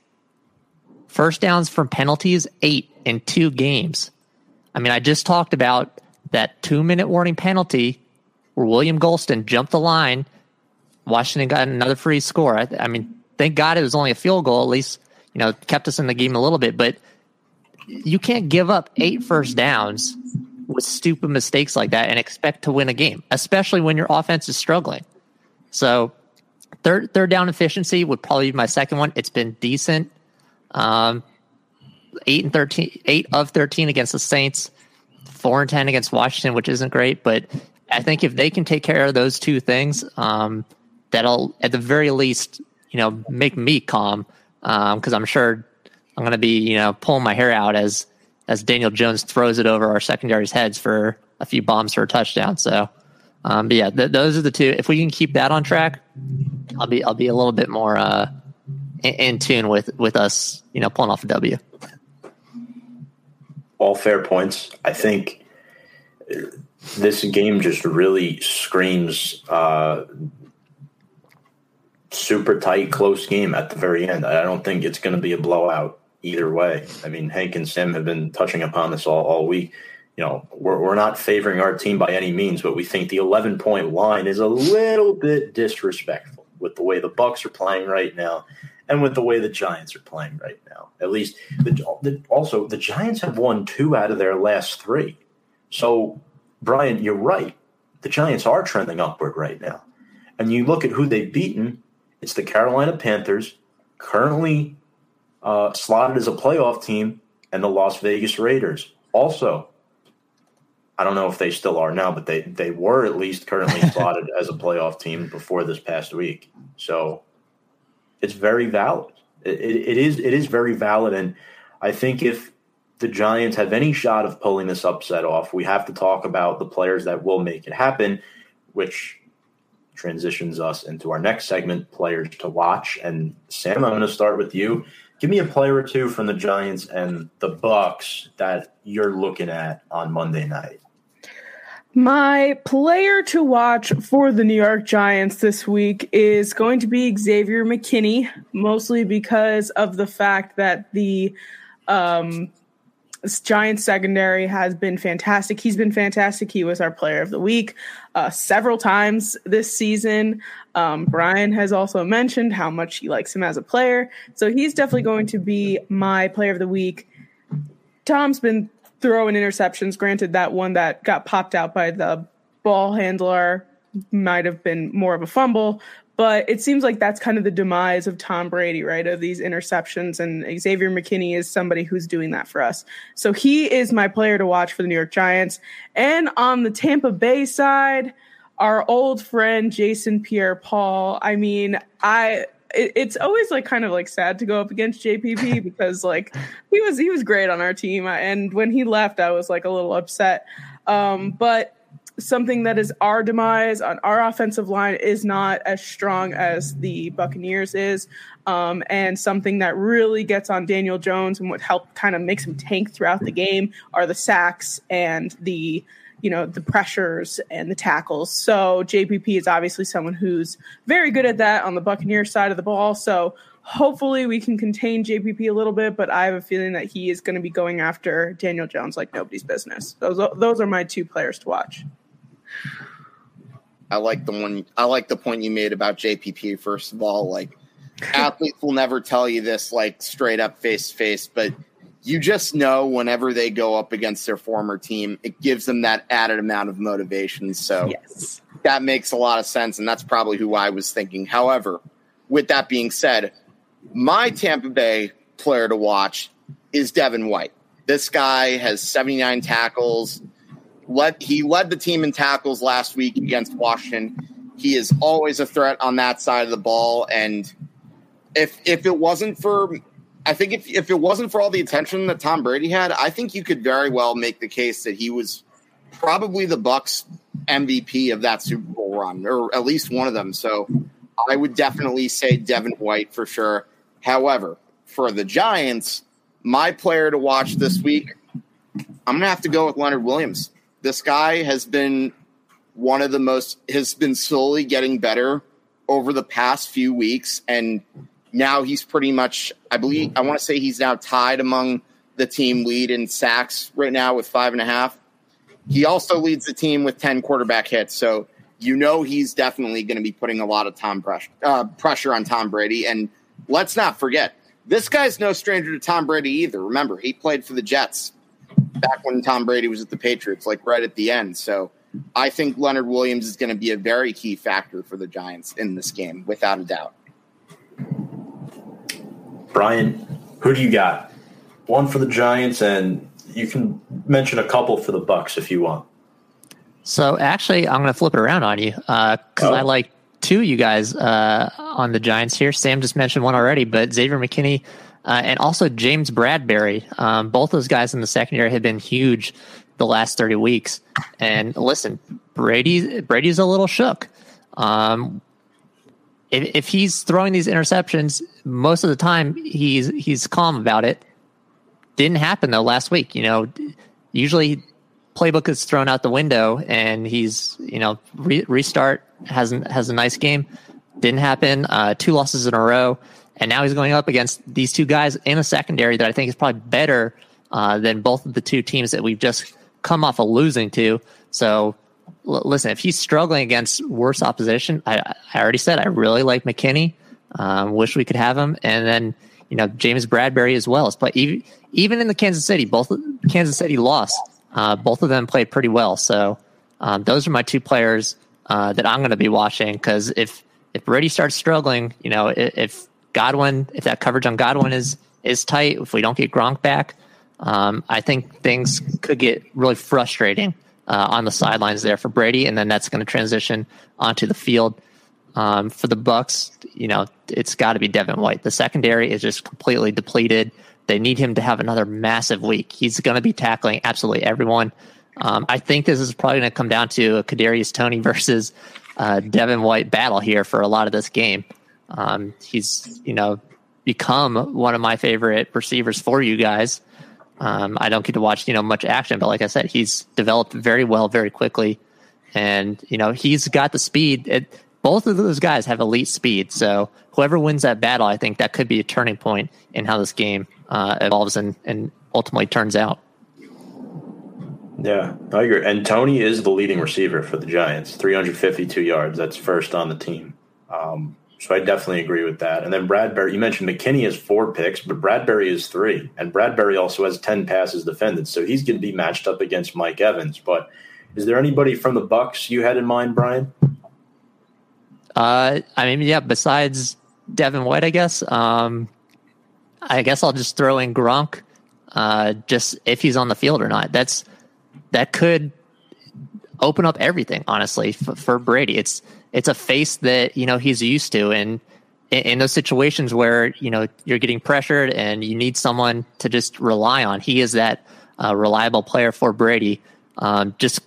First downs from penalties, eight in two games. I mean, I just talked about that two minute warning penalty where William Gholston jumped the line. Washington got another free score. I, I mean, thank God it was only a field goal. At least you know kept us in the game a little bit. But you can't give up eight first downs with stupid mistakes like that and expect to win a game, especially when your offense is struggling. So third third down efficiency would probably be my second one. It's been decent. Um, eight and 13, eight of thirteen against the Saints, four and ten against Washington, which isn't great, but I think if they can take care of those two things, um, that'll at the very least you know, make me calm because um, I'm sure I'm going to be, you know, pulling my hair out as as Daniel Jones throws it over our secondary's heads for a few bombs for a touchdown. So, um, but yeah, th- those are the two. If we can keep that on track, I'll be I'll be a little bit more uh, in, in tune with with us, you know, pulling off a W. All fair points. I think this game just really screams uh, super tight, close game at the very end. I don't think it's going to be a blowout either way. I mean, Hank and Sim have been touching upon this all, all week. You know, we're, we're not favoring our team by any means, but we think the 11 point line is a little bit disrespectful with the way the Bucks are playing right now and with the way the Giants are playing right now. At least, the, the, also, the Giants have won two out of their last three. So, Brian, you're right. The Giants are trending upward right now. And you look at who they've beaten, it's the Carolina Panthers, currently uh, slotted as a playoff team, and the Las Vegas Raiders. Also, I don't know if they still are now, but they they were at least currently *laughs* slotted as a playoff team before this past week. So it's very valid. It, it, it is it is very valid, and I think if the Giants have any shot of pulling this upset off, we have to talk about the players that will make it happen, which transitions us into our next segment, players to watch. And Sam, I'm going to start with you. Give me a player or two from the Giants and the Bucks that you're looking at on Monday night. My player to watch for the New York Giants this week is going to be Xavier McKinney, mostly because of the fact that the um, Giants secondary has been fantastic. He's been fantastic. He was our player of the week uh, several times this season. Um, Brian has also mentioned how much he likes him as a player. So he's definitely going to be my player of the week. Tom's been throwing interceptions. Granted, that one that got popped out by the ball handler might have been more of a fumble, but it seems like that's kind of the demise of Tom Brady, right? Of these interceptions. And Xavier McKinney is somebody who's doing that for us. So he is my player to watch for the New York Giants. And on the Tampa Bay side, our old friend Jason Pierre Paul. I mean, I it's always like kind of like sad to go up against JPP *laughs* because like he was he was great on our team and when he left I was like a little upset. Um, but something that is our demise on our offensive line is not as strong as the Buccaneers is, um, and something that really gets on Daniel Jones and what helped kind of makes him tank throughout the game are the sacks and the you know the pressures and the tackles. So JPP is obviously someone who's very good at that on the Buccaneer side of the ball. So hopefully we can contain JPP a little bit, but I have a feeling that he is going to be going after Daniel Jones like nobody's business. Those those are my two players to watch. I like the one. I like the point you made about JPP. First of all, like *laughs* athletes will never tell you this like straight up face to face, but you just know whenever they go up against their former team, it gives them that added amount of motivation. So yes. that makes a lot of sense, and that's probably who I was thinking. However, with that being said, my Tampa Bay player to watch is Devin White. This guy has 79 tackles he led the team in tackles last week against Washington. He is always a threat on that side of the ball, and if if it wasn't for I think if if it wasn't for all the attention that Tom Brady had, I think you could very well make the case that he was probably the Bucks MVP of that Super Bowl run, or at least one of them. So I would definitely say Devin White for sure. However, for the Giants, my player to watch this week, I'm gonna have to go with Leonard Williams. This guy has been one of the most has been slowly getting better over the past few weeks and now he's pretty much I believe I want to say he's now tied among the team lead in sacks right now with five and a half. He also leads the team with 10 quarterback hits. So you know he's definitely going to be putting a lot of Tom pressure, uh, pressure on Tom Brady. And let's not forget, this guy's no stranger to Tom Brady either. Remember, he played for the Jets back when Tom Brady was at the Patriots, like right at the end. So I think Leonard Williams is going to be a very key factor for the Giants in this game, without a doubt. Brian, who do you got? One for the Giants, and you can mention a couple for the Bucks if you want. So actually, I'm going to flip it around on you because uh, oh. I like two of you guys uh, on the Giants here. Sam just mentioned one already, but Xavier McKinney uh, and also James Bradberry. Um, both those guys in the secondary have been huge the last 30 weeks. And listen, Brady Brady's a little shook. Um, if, if he's throwing these interceptions, most of the time he's he's calm about it. Didn't happen though last week. You know, usually playbook is thrown out the window and he's you know re- restart has has a nice game. Didn't happen. Uh, two losses in a row. And now he's going up against these two guys in a secondary that I think is probably better uh, than both of the two teams that we've just come off of losing to. So, l- listen, if he's struggling against worse opposition, I, I already said I really like McKinney. Um, wish we could have him. And then, you know, James Bradberry as well. But even, even in the Kansas City, both Kansas City lost. Uh, both of them played pretty well. So, um, those are my two players uh, that I'm going to be watching because if if Brady starts struggling, you know, if Godwin, if that coverage on Godwin is is tight, if we don't get Gronk back, um, I think things could get really frustrating uh, on the sidelines there for Brady, and then that's going to transition onto the field. Um, for the Bucks, you know, it's got to be Devin White. The secondary is just completely depleted. They need him to have another massive week. He's going to be tackling absolutely everyone. Um, I think this is probably going to come down to a Kadarius Toney *laughs* versus uh, Devin White battle here for a lot of this game. Um, he's you know become one of my favorite receivers for you guys. Um, I don't get to watch you know much action, but like I said, he's developed very well, very quickly, and you know he's got the speed. It, both of those guys have elite speed, so whoever wins that battle, I think that could be a turning point in how this game uh, evolves and, and ultimately turns out. Yeah, I agree. And Toney is the leading receiver for the Giants, 352 yards. That's first on the team. Um, so I definitely agree with that. And then Bradberry, you mentioned McKinney has four picks, but Bradberry is three. And Bradberry also has 10 passes defended. So he's going to be matched up against Mike Evans. But is there anybody from the Bucks you had in mind, Brian? Uh, I mean, yeah, besides Devin White, I guess. Um, I guess I'll just throw in Gronk, uh, just if he's on the field or not. That's that could open up everything, honestly, for, for Brady. It's it's a face that you know he's used to, and in, in, those situations where you know you're getting pressured and you need someone to just rely on, he is that uh, reliable player for Brady. Um, just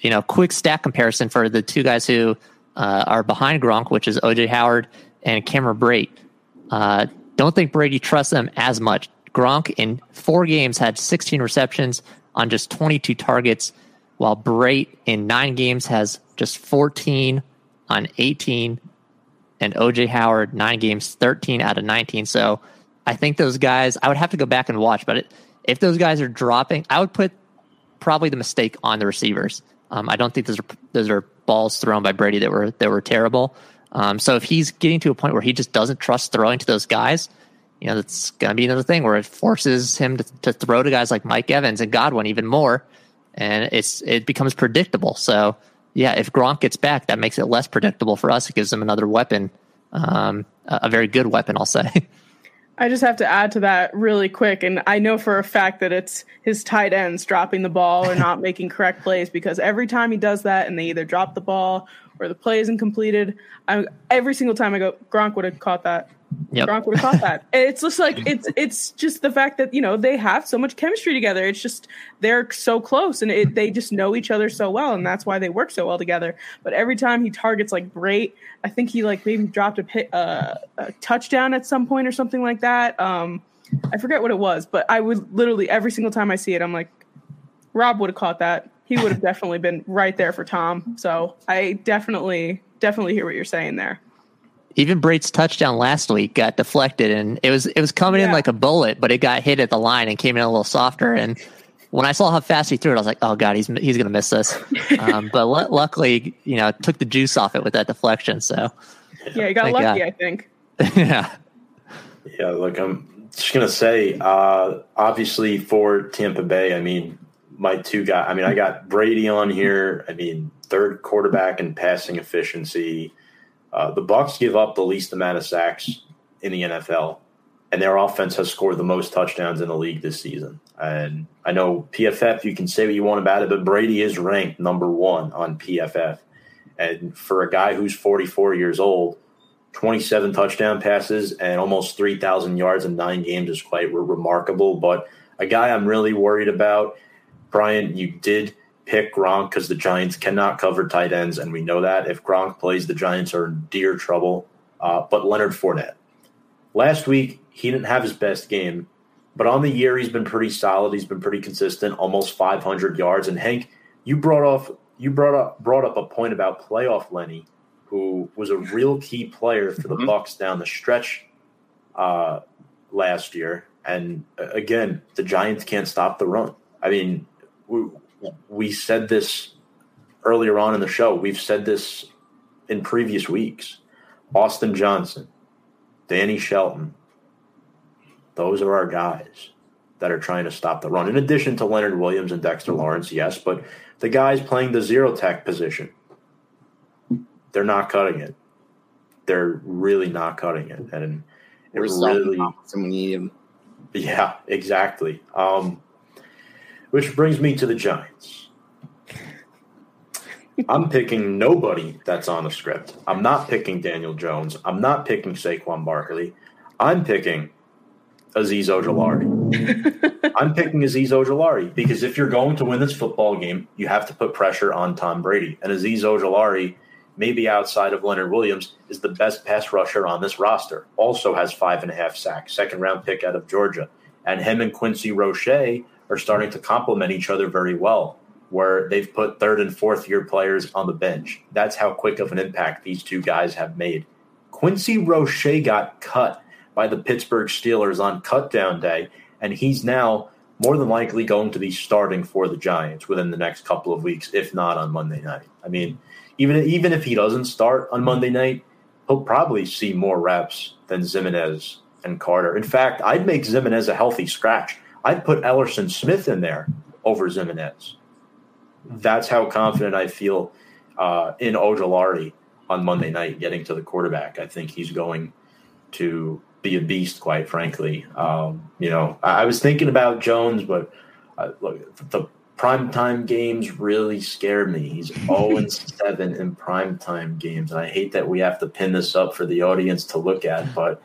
you know, quick stat comparison for the two guys who uh, are behind Gronk, which is OJ Howard and Cameron Brate. Uh, don't think Brady trusts them as much. Gronk in four games had 16 receptions on just 22 targets, while Brate in nine games has just 14 on 18, and OJ Howard nine games, 13 out of 19. So I think those guys, I would have to go back and watch, but if those guys are dropping, I would put probably the mistake on the receivers. Um, I don't think those are those are balls thrown by Brady that were that were terrible. Um, so if he's getting to a point where he just doesn't trust throwing to those guys, you know, that's going to be another thing where it forces him to, to throw to guys like Mike Evans and Godwin even more, and it's it becomes predictable. So yeah, if Gronk gets back, that makes it less predictable for us. It gives them another weapon, um, a very good weapon, I'll say. *laughs* I just have to add to that really quick, and I know for a fact that it's his tight ends dropping the ball or not *laughs* making correct plays because every time he does that, and they either drop the ball or the play isn't completed, I, every single time I go, Gronk would have caught that. Yep. Gronk would have caught that. it's just like it's *laughs* it's just the fact that you know they have so much chemistry together. It's just they're so close and it, they just know each other so well, and that's why they work so well together. But every time he targets like Brate, I think he like maybe dropped a, pit, uh, a touchdown at some point or something like that. Um, I forget what it was, but I would literally every single time I see it, I'm like, Rob would have caught that. He would have *laughs* definitely been right there for Tom. So I definitely definitely hear what you're saying there even Brate's touchdown last week got deflected and it was it was coming yeah. in like a bullet, but it got hit at the line and came in a little softer. And when I saw how fast he threw it, I was like, "Oh God, he's he's going to miss this." *laughs* Um, but l- luckily, you know, took the juice off it with that deflection. So yeah, you got lucky, God. I think. *laughs* yeah, yeah. Look, I'm just going to say, uh, obviously for Tampa Bay, I mean, my two guys. I mean, I got Brady on here. I mean, third quarterback and passing efficiency uh, the Bucks give up the least amount of sacks in the NFL, and their offense has scored the most touchdowns in the league this season. And I know PFF, you can say what you want about it, but Brady is ranked number one on PFF. And for a guy who's 44 years old, 27 touchdown passes and almost 3,000 yards in nine games is quite remarkable. But a guy I'm really worried about, Brian, you did pick Gronk because the Giants cannot cover tight ends, and we know that. If Gronk plays, the Giants are in dear trouble. Uh, but Leonard Fournette. Last week, he didn't have his best game, but on the year, he's been pretty solid. He's been pretty consistent, almost 500 yards. And Hank, you brought off you brought up brought up a point about playoff Lenny, who was a real key player for the mm-hmm. Bucs down the stretch uh, last year. And uh, again, the Giants can't stop the run. I mean, we, we said this earlier on in the show. We've said this in previous weeks. Austin Johnson, Danny Shelton, those are our guys that are trying to stop the run. In addition to Leonard Williams and Dexter Lawrence, yes, but the guys playing the zero tech position, they're not cutting it. They're really not cutting it, and it We're really we need him. Yeah, exactly. Um, which brings me to the Giants. I'm picking nobody that's on the script. I'm not picking Daniel Jones. I'm not picking Saquon Barkley. I'm picking Azeez Ojulari. *laughs* I'm picking Azeez Ojulari because if you're going to win this football game, you have to put pressure on Tom Brady. And Azeez Ojulari, maybe outside of Leonard Williams, is the best pass rusher on this roster. Also has five and a half sacks, second round pick out of Georgia. And him and Quincy Roche are starting to complement each other very well, where they've put third and fourth year players on the bench. That's how quick of an impact these two guys have made. Quincy Roche got cut by the Pittsburgh Steelers on cutdown day, and he's now more than likely going to be starting for the Giants within the next couple of weeks, if not on Monday night. I mean, even even if he doesn't start on Monday night, he'll probably see more reps than Ximines and Carter. In fact, I'd make Ximines a healthy scratch. I'd put Ellerson Smith in there over Ximines. That's how confident I feel uh, in Ojulari on Monday night getting to the quarterback. I think he's going to be a beast, quite frankly. Um, you know, I, I, was thinking about Jones, but uh, look, the primetime games really scare me. He's *laughs* 0 7 in primetime games. And I hate that we have to pin this up for the audience to look at, but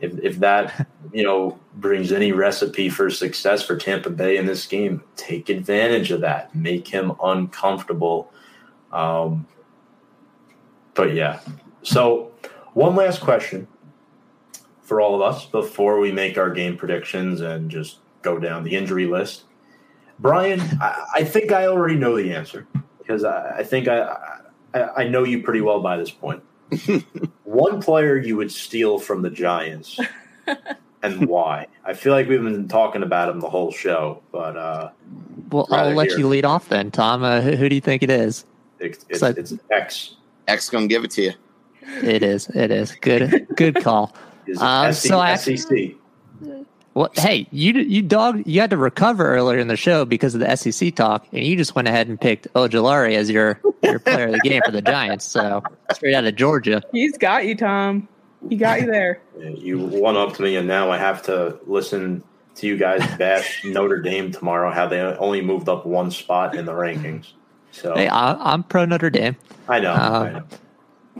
if, if that, *laughs* you know, brings any recipe for success for Tampa Bay in this game, take advantage of that. Make him uncomfortable. Um, but yeah. So, one last question for all of us before we make our game predictions and just go down the injury list. Brian, I, I think I already know the answer because I, I think I, I, I know you pretty well by this point. One player you would steal from the Giants *laughs* and why? I feel like we've been talking about him the whole show, but uh, well, I'll let hear. you lead off then, Tom. Uh, who, who, do you think it is? It's, it's, so, it's X. X gonna give it to you. It is. It is good. Good call. Um, so I, SEC. Well, hey, you you dog, you had to recover earlier in the show because of the SEC talk, and you just went ahead and picked Ojulari as your your player of the game for the Giants. So straight out of Georgia, he's got you, Tom. He got you there. *laughs* you won up to me, and now I have to listen to you guys bash *laughs* Notre Dame tomorrow. How they only moved up one spot in the rankings. So hey, I, am pro Notre Dame. I know. Um,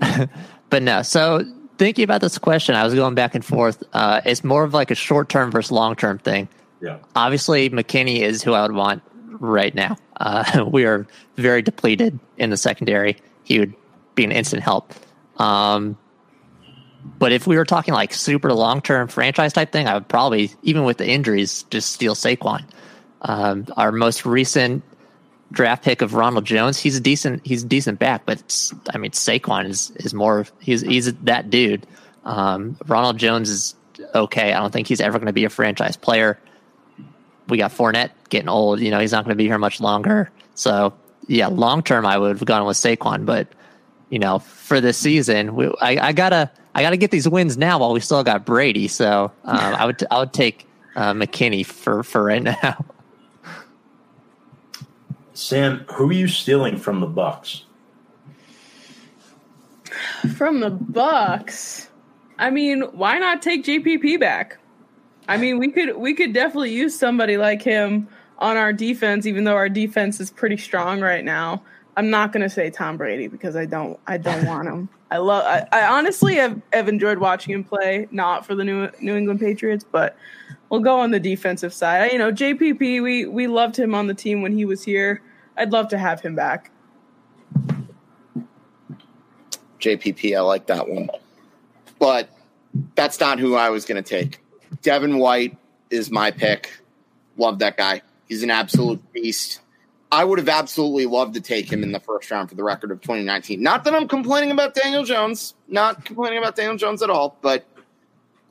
I know. *laughs* but no, so thinking about this question, I was going back and forth. Uh, it's more of like a short term versus long term thing. Yeah. Obviously, McKinney is who I would want right now. Uh, *laughs* we are very depleted in the secondary. He would be an instant help. Um, but if we were talking like super long term franchise type thing, I would probably, even with the injuries, just steal Saquon. Um, our most recent draft pick of Ronald Jones, he's a decent he's a decent back, but I mean Saquon is is more he's he's that dude. Um, Ronald Jones is okay. I don't think he's ever going to be a franchise player. We got Fournette getting old. You know he's not going to be here much longer. So yeah, long term I would have gone with Saquon, but you know for this season we, I, I, gotta I gotta get these wins now while we still got Brady. So um, I would I would take uh, McKinney for for right *laughs* now. Sam, who are you stealing from the Bucks? From the Bucks. I mean, why not take JPP back? I mean, we could we could definitely use somebody like him on our defense, even though our defense is pretty strong right now. I'm not going to say Tom Brady because I don't I don't *laughs* want him. I love I, I honestly have, have enjoyed watching him play, not for the New New England Patriots, but we'll go on the defensive side. You know, JPP, we we loved him on the team when he was here. I'd love to have him back. JPP, I like that one. But that's not who I was going to take. Devin White is my pick. Love that guy. He's an absolute beast. I would have absolutely loved to take him in the first round for the record of 2019. Not that I'm complaining about Daniel Jones, not complaining about Daniel Jones at all, but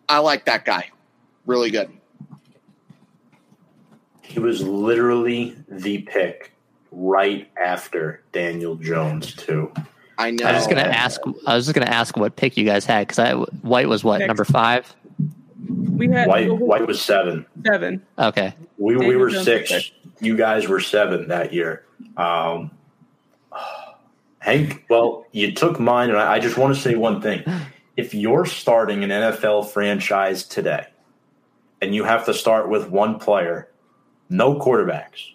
I like that guy. Really good. He was literally the pick right after Daniel Jones too. I know. I was just gonna ask. I was just gonna ask what pick you guys had because I White was what number five. We had White. White was seven. Seven. Okay. We Daniel we were Jones six. You guys were seven that year. Um, *sighs* Hank, well, you took mine, and I, I just want to say one thing. *laughs* If you're starting an NFL franchise today, and you have to start with one player, no quarterbacks,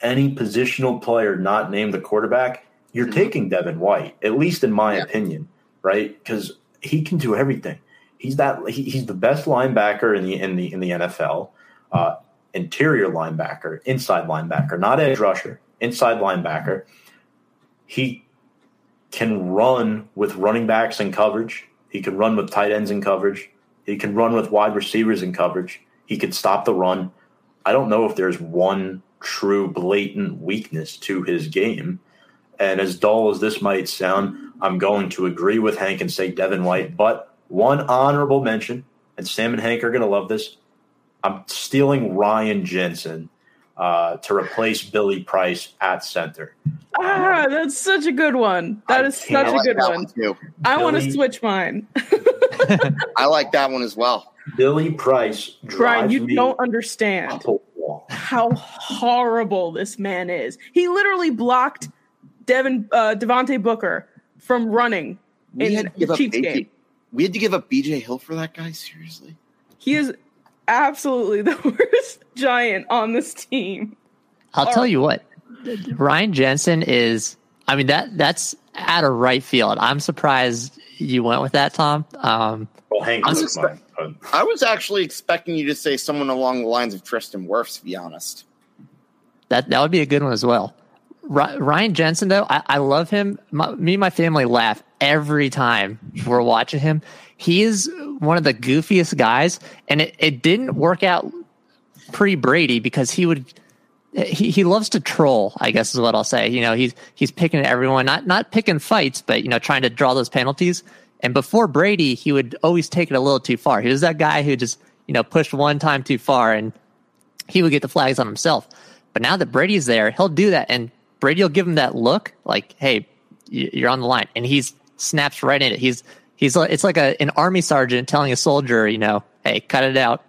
any positional player not named the quarterback, you're mm-hmm. taking Devin White, at least in my yeah. opinion, right? Because he can do everything. He's that he, he's the best linebacker in the in the in the NFL, uh, interior linebacker, inside linebacker, not edge rusher, inside linebacker. He can run with running backs in coverage. He can run with tight ends in coverage. He can run with wide receivers in coverage. He can stop the run. I don't know if there's one true blatant weakness to his game. And as dull as this might sound, I'm going to agree with Hank and say Devin White. But one honorable mention, and Sam and Hank are going to love this I'm stealing Ryan Jensen uh, to replace Billy Price at center. Ah, that's such a good one. That I is such a good one. one too. I want to switch mine. *laughs* I like that one as well. Billy Price drives Brian, you me don't understand up a wall. how horrible this man is. He literally blocked Devin uh, Devontae Booker from running We in had, to the give up Chiefs BJ game. we had to give up BJ Hill for that guy. Seriously, He is absolutely the *laughs* worst giant on this team. I'll tell you what, Ryan Jensen is. I mean that that's out of right field. I'm surprised you went with that, Tom. Um, Well, Hank I'm I was actually expecting you to say someone along the lines of Tristan Wirfs. To be honest, that that would be a good one as well. Ryan Jensen, though, I, I love him. My, me and my family laugh every time we're watching him. He is one of the goofiest guys, and it, it didn't work out pre Brady because he would he, he loves to troll, I guess is what I'll say. You know, he's he's picking everyone, not not picking fights, but you know, trying to draw those penalties. And before Brady, he would always take it a little too far. He was that guy who just, you know, pushed one time too far and he would get the flags on himself. But now that Brady's there, he'll do that and Brady will give him that look like, "Hey, you're on the line." And he's snaps right in it. He's he's it's like a an army sergeant telling a soldier, you know, "Hey, cut it out."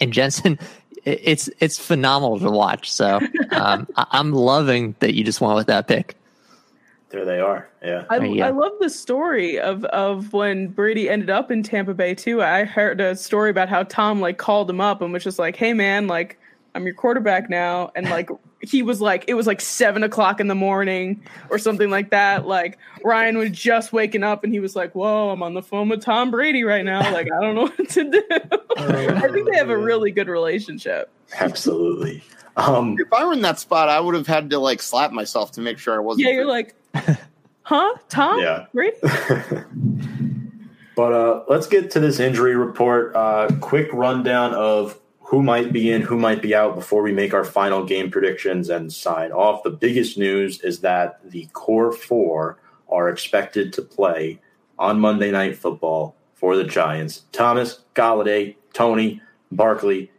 And Jensen *laughs* it's it's phenomenal to watch. So um, *laughs* I'm loving that you just went with that pick. There they are. Yeah. I, There you go. I love the story of of when Brady ended up in Tampa Bay too. I heard a story about how Tom like called him up and was just like, "Hey man, like I'm your quarterback now," and like *laughs* he was like, it was like seven o'clock in the morning or something like that. Like Ryan was just waking up and he was like, "Whoa, I'm on the phone with Tom Brady right now. Like I don't know *laughs* what to do." I think they have a really good relationship. Absolutely. Um, if I were in that spot, I would have had to like slap myself to make sure I wasn't. Yeah, you're like, huh, Tom Yeah. Brady? *laughs* but uh, let's get to this injury report. Uh, quick rundown of who might be in, who might be out before we make our final game predictions and sign off. The biggest news is that the core four are expected to play on Monday Night Football for the Giants. Thomas, Golladay, Toney, Barkley.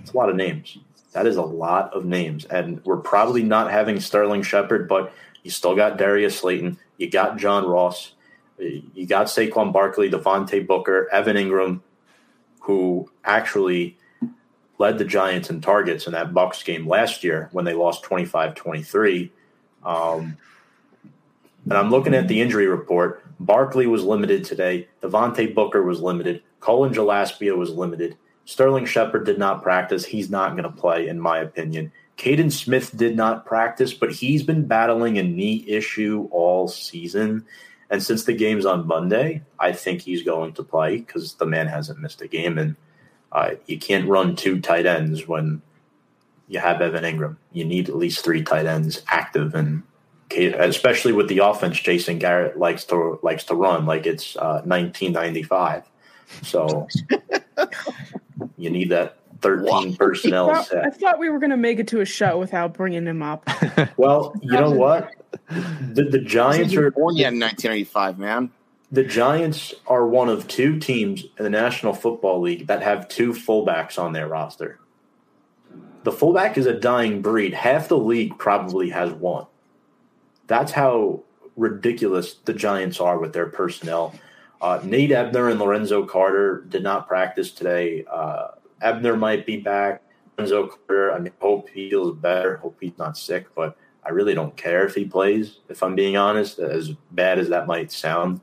It's a lot of names. That is a lot of names. And we're probably not having Sterling Shepard, but you still got Darius Slayton. You got John Ross. You got Saquon Barkley, Devontae Booker, Evan Engram, who actually led the Giants in targets in that Bucks game last year when they lost 25-23. Um, and I'm looking at the injury report. Barkley was limited today. Devontae Booker was limited. Colin Gillespie was limited. Sterling Shepard did not practice. He's not going to play, in my opinion. Kaden Smith did not practice, but he's been battling a knee issue all season. And since the game's on Monday, I think he's going to play because the man hasn't missed a game. And uh, you can't run two tight ends when you have Evan Engram. You need at least three tight ends active, and especially with the offense Jason Garrett likes to likes to run like it's uh, 1995. So *laughs* you need that 13 *laughs* personnel I thought, I thought we were going to make it to a show without bringing him up. *laughs* Well, you know what? *laughs* The, the Giants are born yet in 1985, man. the Giants are one of two teams in the National Football League that have two fullbacks on their roster. The fullback is a dying breed. Half the league probably has one. That's how ridiculous the Giants are with their personnel. Uh, Nate Ebner and Lorenzo Carter did not practice today. Uh, Ebner might be back. Lorenzo Carter, I mean, hope he feels better. Hope he's not sick, but I really don't care if he plays, if I'm being honest, as bad as that might sound.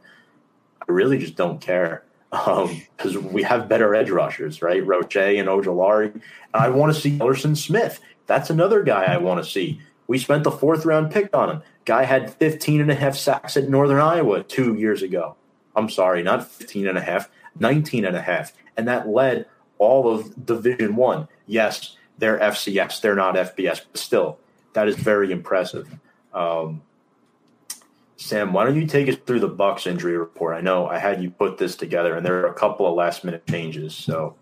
I really just don't care *laughs* um, because we have better edge rushers, right? Roche and Ojulari. And I want to see Elerson Smith. That's another guy I want to see. We spent the fourth round pick on him. Guy had 15 and a half sacks at Northern Iowa two years ago. I'm sorry, not 15 and a half, 19 and a half. And that led all of Division One. Yes, they're FCS, they're not FBS, but still, that is very impressive. Um, Sam, why don't you take us through the Bucks injury report? I know I had you put this together, and there are a couple of last minute changes. So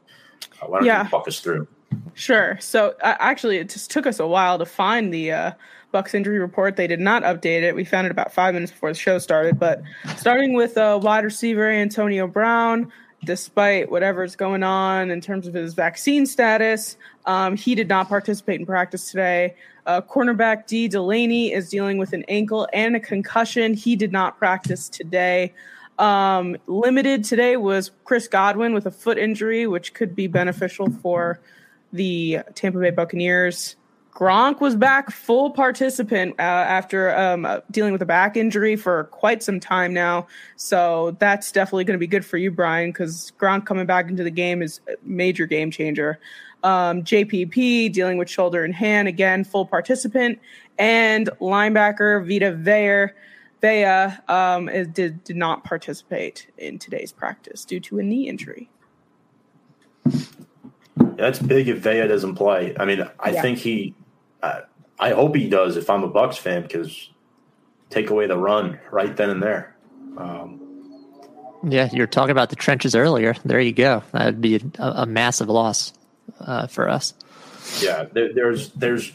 uh, why don't Yeah. you walk us through? Sure. So uh, actually, it just took us a while to find the uh, Bucks injury report. They did not update it. We found it about five minutes before the show started. But starting with uh, wide receiver Antonio Brown, despite whatever's going on in terms of his vaccine status. Um, he did not participate in practice today. Uh, cornerback Dee Delaney is dealing with an ankle and a concussion. He did not practice today. Um, limited today was Chris Godwin with a foot injury, which could be beneficial for the Tampa Bay Buccaneers. Gronk was back full participant uh, after um, uh, dealing with a back injury for quite some time now. So that's definitely going to be good for you, Brian, because Gronk coming back into the game is a major game changer. Um, JPP dealing with shoulder and hand, again, full participant. And linebacker Vita Vea, Vea um, did, did not participate in today's practice due to a knee injury. That's big if Vea doesn't play. I mean, I yeah. think he I, I hope he does if I'm a Bucks fan because take away the run right then and there. Um, yeah, you were talking about the trenches earlier. There you go. That would be a, a massive loss uh, for us. Yeah, there, there's there's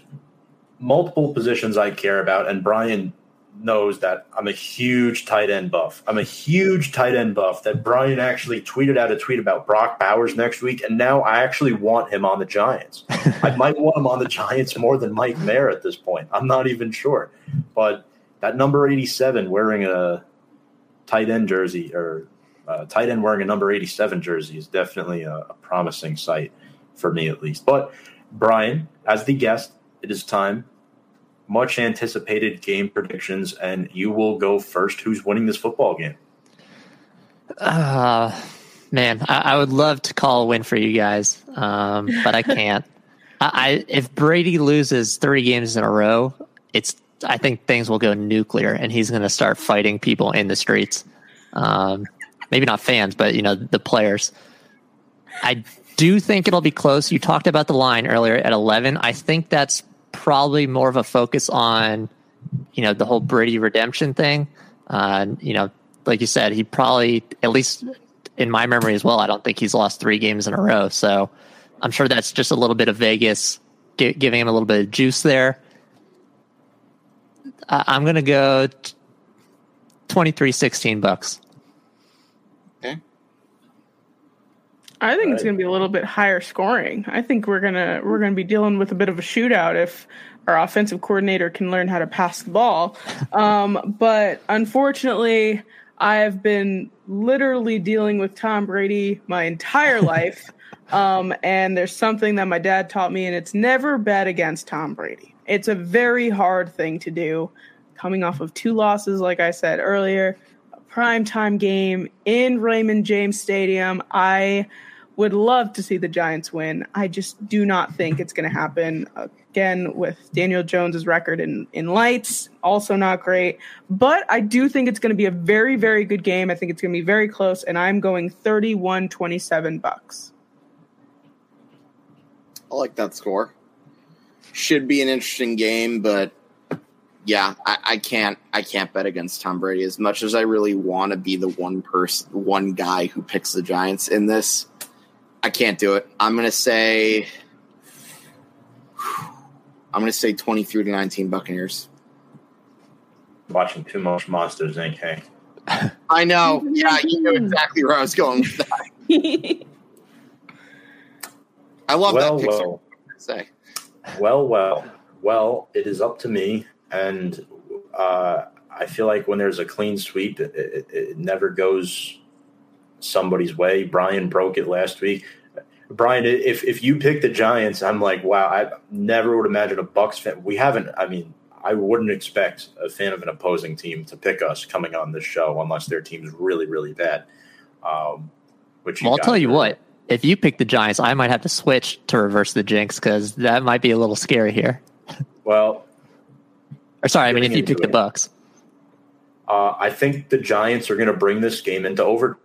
multiple positions I care about, and Brian knows that I'm a huge tight end buff. I'm a huge tight end buff that Brian actually tweeted out a tweet about Brock Bowers next week, and now I actually want him on the Giants. I *laughs* might want him on the Giants more than Mike Mayer at this point. I'm not even sure. But that number 87 wearing a tight end jersey or a tight end wearing a number 87 jersey is definitely a, a promising sight for me at least. But Brian, as the guest, it is time much anticipated game predictions, and you will go first. Who's winning this football game? Uh, man, I, I would love to call a win for you guys, um, but I can't. *laughs* I, I, if Brady loses three games in a row, it's I think things will go nuclear, and he's going to start fighting people in the streets. Um, maybe not fans, but you know the players. I do think it'll be close. You talked about the line earlier at eleven. I think that's probably more of a focus on, you know, the whole Brady redemption thing. Uh, you know, like you said, he probably, at least in my memory as well, I don't think he's lost three games in a row. So I'm sure that's just a little bit of Vegas g- giving him a little bit of juice there. Uh, I'm going to go t- 23 16 bucks. I think it's going to be a little bit higher scoring. I think we're gonna we're gonna be dealing with a bit of a shootout if our offensive coordinator can learn how to pass the ball. *laughs* Um, but unfortunately, I have been literally dealing with Tom Brady my entire *laughs* life. Um, and there's something that my dad taught me, and it's never bet against Tom Brady. It's a very hard thing to do. Coming off of two losses, like I said earlier, a primetime game in Raymond James Stadium. I would love to see the Giants win. I just do not think it's going to happen. Again, with Daniel Jones's record in, in lights, also not great. But I do think it's going to be a very, very good game. I think it's going to be very close, and I'm going 31 27 bucks. I like that score. Should be an interesting game, but yeah, I, I, can't I can't bet against Tom Brady as much as I really want to be the one person one guy who picks the Giants in this. I can't do it. I'm gonna say I'm gonna say 23 to 19 Buccaneers. Watching too much Monsters Inc. Hey. *laughs* I know. *laughs* Yeah, you know exactly where I was going with that. *laughs* I love well, that picture. Well, say. Well, well, well. It is up to me, and uh, I feel like when there's a clean sweep, it, it, it never goes somebody's way. Brian broke it last week. Brian, if if you pick the Giants, I'm like, wow, I never would imagine a Bucks fan. We haven't. I mean, I wouldn't expect a fan of an opposing team to pick us coming on this show unless their team's really, really bad. Um, which well, I'll tell you what. If you pick the Giants, I might have to switch to reverse the jinx because that might be a little scary here. *laughs* Well, or sorry, I mean, if you pick it. the Bucks, uh, I think the Giants are going to bring this game into over.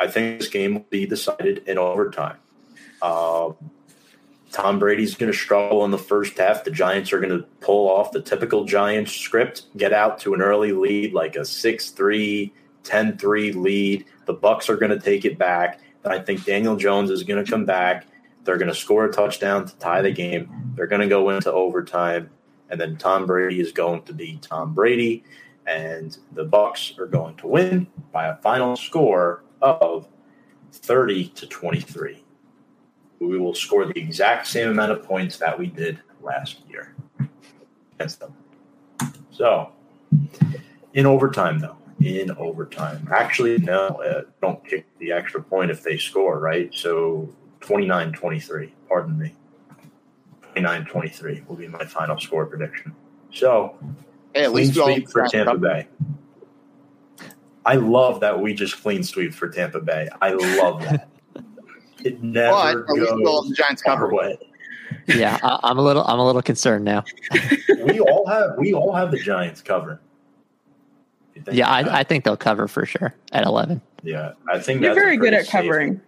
I think this game will be decided in overtime. Uh, Tom Brady's going to struggle in the first half. The Giants are going to pull off the typical Giants script, get out to an early lead, like a 6 3, 10 3 lead. The Bucks are going to take it back. I think Daniel Jones is going to come back. They're going to score a touchdown to tie the game. They're going to go into overtime. And then Tom Brady is going to be Tom Brady. And the Bucks are going to win by a final score of 30 to 23. We will score the exact same amount of points that we did last year against them. So, in overtime, though, in overtime. Actually, no, uh, don't kick the extra point if they score, right? So 29 23, pardon me. 29 23 will be my final score prediction. So, Hey, at least sweep for Tampa Bay. I love that we just clean sweep for Tampa Bay. I love that. *laughs* It never But at least we the goes Giants our way. Yeah, I, I'm a little I'm a little concerned now. *laughs* We all have we all have the Giants covered. If you think Yeah. I, I think they'll cover for sure at 11. yeah, I think You're that's very good pretty at covering.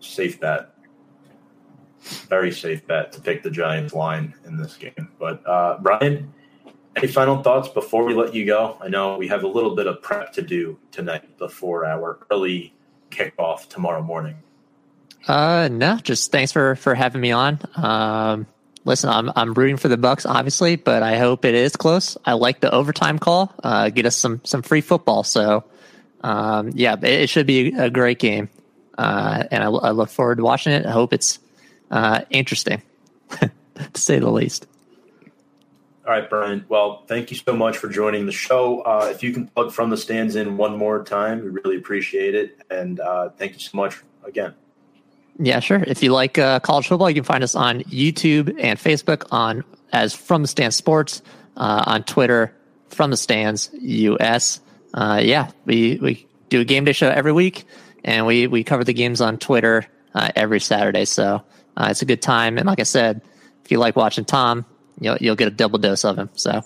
Safe, safe bet. Very safe bet to pick the Giants line in this game. But uh, Brian, any final thoughts before we let you go? I know we have a little bit of prep to do tonight before our early kickoff tomorrow morning. Uh, no, just thanks for for having me on. Um, listen, I'm I'm rooting for the Bucks, obviously, but I hope it is close. I like the overtime call. Uh, get us some some free football. So, um, yeah, it, it should be a great game. Uh, and I, I look forward to watching it. I hope it's uh interesting, *laughs* to say the least. All right, Brian. Well, thank you so much for joining the show. Uh, if you can plug from the stands in one more time, we really appreciate it. And uh, thank you so much again. Yeah, sure. If you like uh, college football, you can find us on YouTube and Facebook on as From the Stands Sports, uh, on Twitter From the Stands US. Uh, yeah, we we do a game day show every week, and we we cover the games on Twitter uh, every Saturday. So it's a good time. And like I said, if you like watching Tom, you'll you'll get a double dose of him. So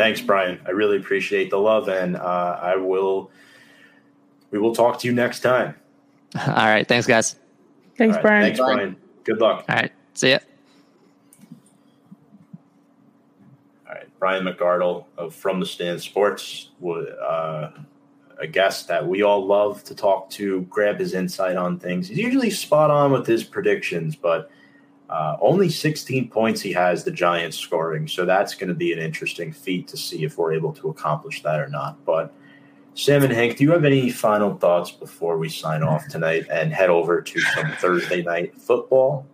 Thanks, Brian. I really appreciate the love, and uh, I will. We will talk to you next time. *laughs* all right, thanks guys. Thanks, All right, Brian. Thanks, Brian. Good luck. All right, see ya. All right, Brian McArdle of From the Stand Sports, uh, a guest that we all love to talk to, grab his insight on things. He's usually spot on with his predictions, but uh, only 16 points he has the Giants scoring, so that's going to be an interesting feat to see if we're able to accomplish that or not. But Sam and Hank, do you have any final thoughts before we sign off tonight and head over to some Thursday night football?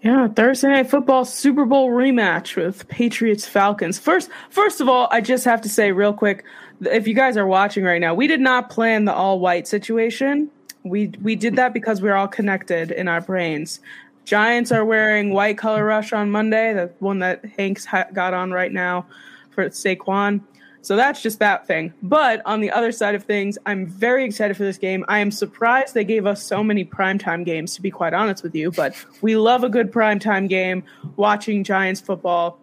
Yeah, Thursday night football Super Bowl rematch with Patriots Falcons. First, first of all, I just have to say real quick, if you guys are watching right now, we did not plan the all white situation. We we did that because we're all connected in our brains. Giants are wearing white color rush on Monday, the one that Hanks ha- got on right now for Saquon. So that's just that thing. But on the other side of things, I'm very excited for this game. I am surprised they gave us so many primetime games, to be quite honest with you. But we love a good primetime game, watching Giants football.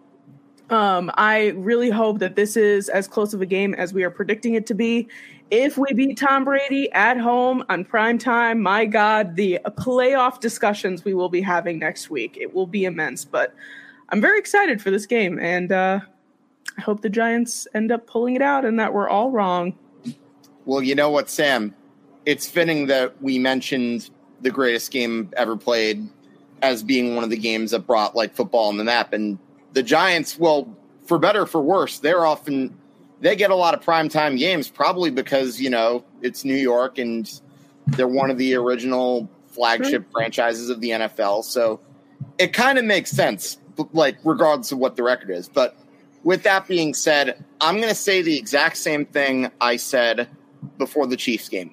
Um, I really hope that this is as close of a game as we are predicting it to be. If we beat Tom Brady at home on prime time, my God, the playoff discussions we will be having next week. It will be immense. But I'm very excited for this game, and uh, I hope the Giants end up pulling it out and that we're all wrong. Well, you know what, Sam? It's fitting that we mentioned the greatest game ever played as being one of the games that brought like football on the map. And the Giants, well, for better or for worse, they're often they get a lot of primetime games, probably because, you know, it's New York and they're one of the original flagship franchises of the NFL. So it kind of makes sense, like regardless of what the record is. But with that being said, I'm going to say the exact same thing I said before the Chiefs game.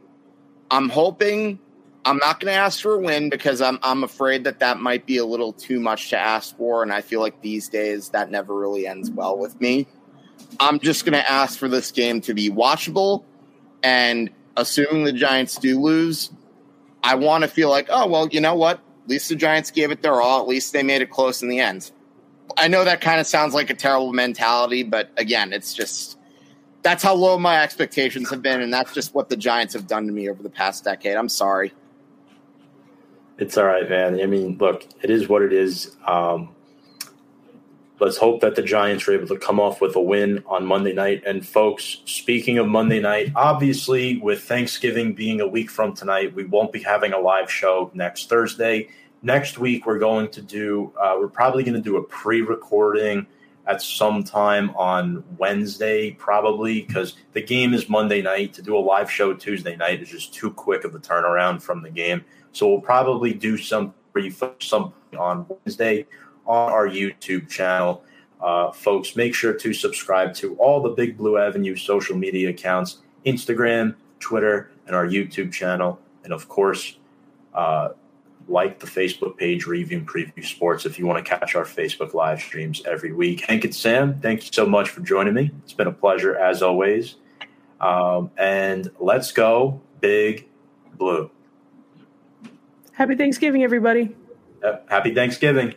I'm hoping I'm not going to ask for a win because I'm I'm afraid that that might be a little too much to ask for, and I feel like these days that never really ends well with me. I'm just going to ask for this game to be watchable, and assuming the Giants do lose, I want to feel like, oh well, you know what? At least the Giants gave it their all. At least they made it close in the end. I know that kind of sounds like a terrible mentality, but again, it's just that's how low my expectations have been, and that's just what the Giants have done to me over the past decade. I'm sorry. It's all right, man. I mean, look, it is what it is. Um, let's hope that the Giants are able to come off with a win on Monday night. And, folks, speaking of Monday night, obviously, with Thanksgiving being a week from tonight, we won't be having a live show next Thursday. Next week, we're going to do, uh, we're probably going to do a pre recording at some time on Wednesday, probably because the game is Monday night. To do a live show Tuesday night is just too quick of a turnaround from the game. So we'll probably do some some on Wednesday on our YouTube channel. Uh, folks, make sure to subscribe to all the Big Blue Avenue social media accounts Instagram, Twitter, and our YouTube channel. And of course, uh, like the Facebook page, Review and Preview Sports, if you want to catch our Facebook live streams every week. Hank and Sam, thank you so much for joining me. It's been a pleasure as always. Um, and let's go, Big Blue. Happy Thanksgiving, everybody. Happy Thanksgiving.